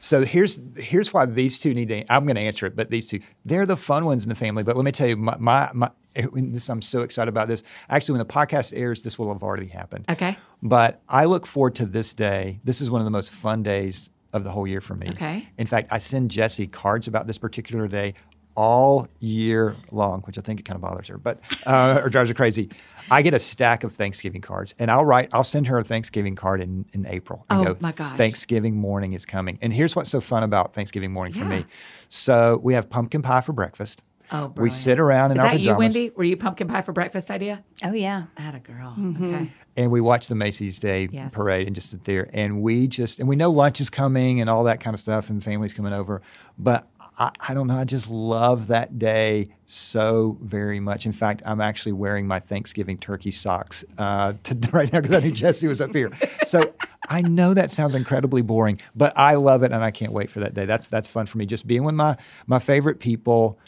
So here's here's why these two need to. I'm going to answer it, but these two they're the fun ones in the family. But let me tell you, my my, my this, I'm so excited about this. Actually, when the podcast airs, this will have already happened. Okay. But I look forward to this day. This is one of the most fun days of the whole year for me. Okay. In fact, I send Jesse cards about this particular day all year long, which I think it kind of bothers her, but uh, or drives her crazy. I get a stack of Thanksgiving cards, and I'll write. I'll send her a Thanksgiving card in, in April. and Oh, go, my gosh. Thanksgiving morning is coming, and here's what's so fun about Thanksgiving morning for Yeah. me. So we have pumpkin pie for breakfast. Oh, we sit around in Is our that you. Wendy? Were you pumpkin pie for breakfast idea? Oh yeah. I had a girl. Mm-hmm. Okay. and we watch the Macy's Day Yes. Parade and just sit there. And we just, and we know lunch is coming and all that kind of stuff, and families coming over. But I, I don't know, I just love that day so very much. In fact, I'm actually wearing my Thanksgiving turkey socks uh, to, right now because I knew Jesse was up here. So I know that sounds incredibly boring, but I love it and I can't wait for that day. That's that's fun for me. Just being with my my favorite people.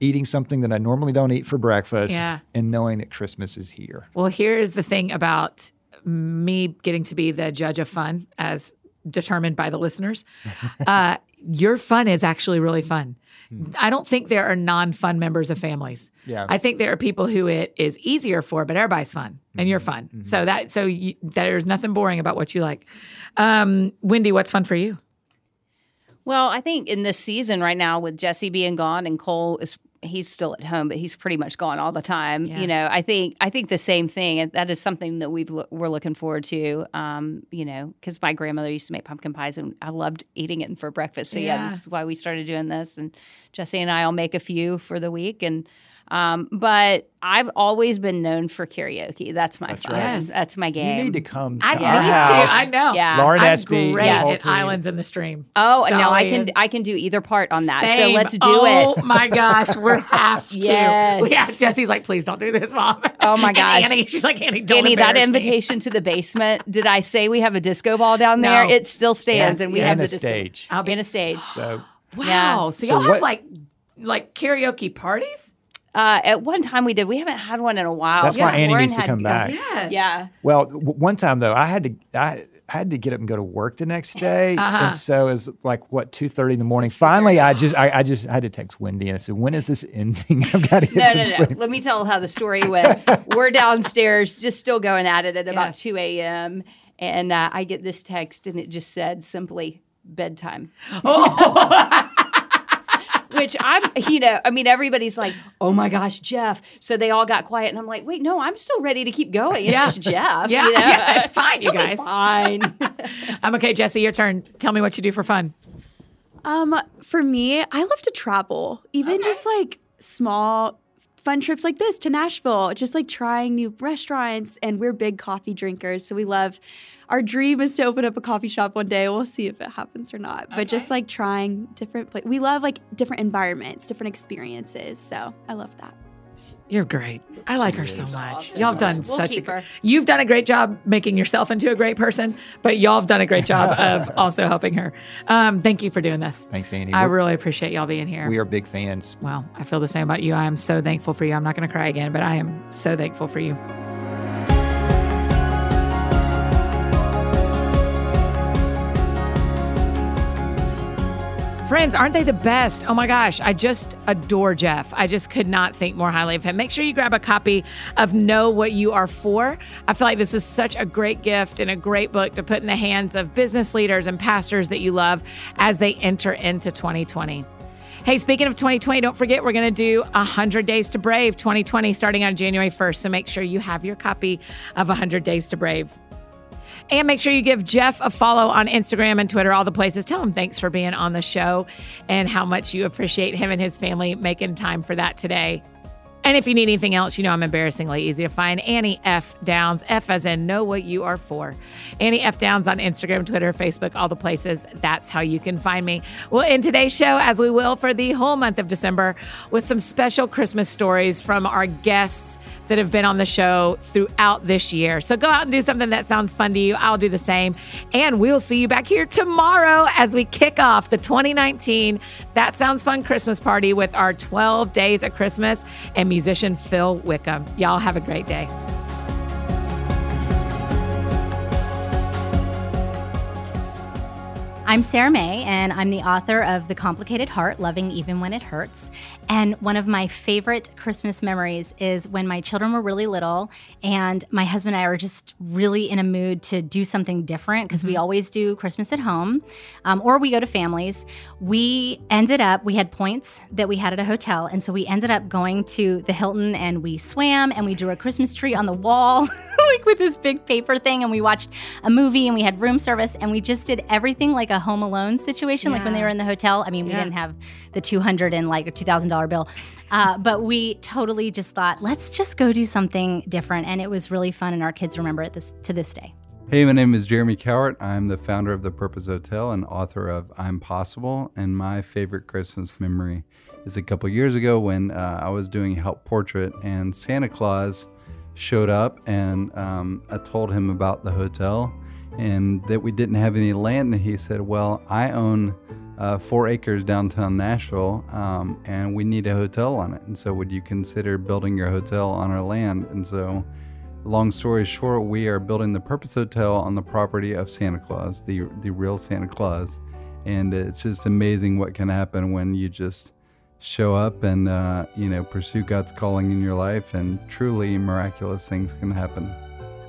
Eating something that I normally don't eat for breakfast, Yeah. and knowing that Christmas is here. Well, here's the thing about me getting to be the judge of fun as determined by the listeners. Uh, your fun is actually really fun. Hmm. I don't think there are non fun members of families. Yeah. I think there are people who it is easier for, but everybody's fun and you're mm-hmm. fun. Mm-hmm. So that, so you, there's nothing boring about what you like. Um, Wendy, what's fun for you? Well, I think in this season right now with Jesse being gone and Cole is he's still at home, but he's pretty much gone all the time. Yeah. You know, I think I think the same thing. and That is something that we've we're looking forward to. Um, you know, because my grandmother used to make pumpkin pies, and I loved eating it for breakfast. So yeah. Yeah. this is why we started doing this. And Jesse and I'll make a few for the week. And um, but I've always been known for karaoke. That's my That's fun. right. That's my game. You need to come I to need our to. house. I know. Yeah. Lauren I'm Espy, great the at. Islands in the Stream. Oh, no, I can I can do either part on that. Same. So let's do oh, it. Oh my gosh, we're have to. Yes. Yeah, Jesse's like, please don't do this, mom. Oh, my And gosh. Annie, she's like, Annie, don't Annie, that embarrass me." invitation to the basement. Did I say we have a disco ball down there? No. It still stands, Yes, and we yes. have and the disco stage. I'll be in a stage. So Wow. Yeah. So So y'all have what- like like karaoke parties? Uh, at one time we did. We haven't had one in a while. That's why Annie Lauren needs to come go- back. Yes. Yeah. well, w- one time though, I had to I had to get up and go to work the next day, Uh-huh. and so it was like what two thirty in the morning. Finally, I just I, I just had to text Wendy and I said, "When is this ending? I've got to get No, some no, no. sleep." Let me tell how the story went. We're downstairs, just still going at it at about Yes. 2 a.m. And uh, I get this text, and it just said simply bedtime. Which I'm, you know, I mean, everybody's like, oh my gosh, Jeff. So they all got quiet. And I'm like, wait, no, I'm still ready to keep going. It's Yeah. just Jeff. Yeah, you know? yeah, it's fine, you guys. Fine. I'm okay, Jesse, your turn. Tell me what you do for fun. Um, for me, I love to travel, even just like small fun trips like this to Nashville, just like trying new restaurants. And we're big coffee drinkers, so we love. Our dream is to open up a coffee shop one day. We'll see if it happens or not. But just like trying different places. We love like different environments, different experiences. So I love that. You're great. I like her so much. awesome. Y'all have done We'll such a keep her. You've done a great job making yourself into a great person, but y'all have done a great job of also helping her. Um, thank you for doing this. Thanks, Andy. I We're- really appreciate y'all being here. we are big fans. Well, I feel the same about you. I am so thankful for you. I'm not going to cry again, but I am so thankful for you. Friends, aren't they the best? Oh my gosh, I just adore Jeff. I just could not think more highly of him. Make sure you grab a copy of Know What You Are For. I feel like this is such a great gift and a great book to put in the hands of business leaders and pastors that you love as they enter into 2020. Hey, speaking of 2020, don't forget we're going to do 100 Days to Brave 2020 starting on January 1st. So make sure you have your copy of 100 Days to Brave. And make sure you give Jeff a follow on Instagram and Twitter, all the places. Tell him thanks for being on the show and how much you appreciate him and his family making time for that today. And if you need anything else, you know I'm embarrassingly easy to find. Annie F. Downs, F as in know what you are for. Annie F. Downs on Instagram, Twitter, Facebook, all the places. That's how you can find me. Well, in today's show, as we will for the whole month of December, with some special Christmas stories from our guests that have been on the show throughout this year. So go out and do something that sounds fun to you. I'll do the same. And we'll see you back here tomorrow as we kick off the 2019 That Sounds Fun Christmas party with our 12 Days of Christmas and musician Phil Wickham. Y'all have a great day. I'm Sarah Mae, and I'm the author of The Complicated Heart Loving Even When It Hurts. And one of my favorite Christmas memories is when my children were really little and my husband and I were just really in a mood to do something different because mm-hmm. we always do Christmas at home um, or we go to families. We ended up, we had points that we had at a hotel. And so we ended up going to the Hilton and we swam and we drew a Christmas tree on the wall, like with this big paper thing. And we watched a movie and we had room service and we just did everything like a Home Alone situation, yeah. like when they were in the hotel. I mean, we yeah. didn't have the 200 and like a $2,000 bill. Uh, but we totally just thought, let's just go do something different. And it was really fun. And our kids remember it this, to this day. Hey, my name is Jeremy Cowart. I'm the founder of the Purpose Hotel and author of I'm Possible. And my favorite Christmas memory is a couple years ago when uh, I was doing a help portrait and Santa Claus showed up and um, I told him about the hotel and that we didn't have any land. And he said, Well, I own uh, four acres downtown Nashville, um, and we need a hotel on it. And so, would you consider building your hotel on our land? And so, long story short, we are building the Purpose Hotel on the property of Santa Claus, the the real Santa Claus. And it's just amazing what can happen when you just show up and uh, you know pursue God's calling in your life, and truly miraculous things can happen.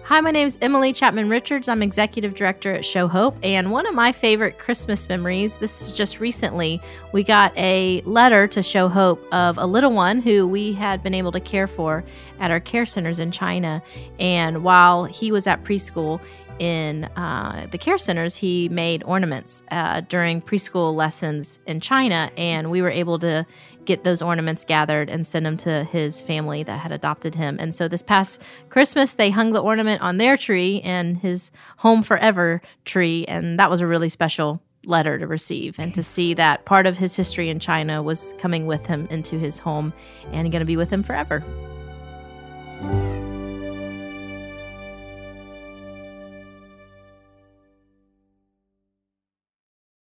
Hi, my name is Emily Chapman Richards. I'm executive director at Show Hope. And one of my favorite Christmas memories, this is just recently, we got a letter to Show Hope of a little one who we had been able to care for at our care centers in China. And while he was at preschool, in uh, the care centers, he made ornaments uh, during preschool lessons in China, and we were able to get those ornaments gathered and send them to his family that had adopted him. And so this past Christmas, they hung the ornament on their tree and his home forever tree, and that was a really special letter to receive and to see that part of his history in China was coming with him into his home and going to be with him forever.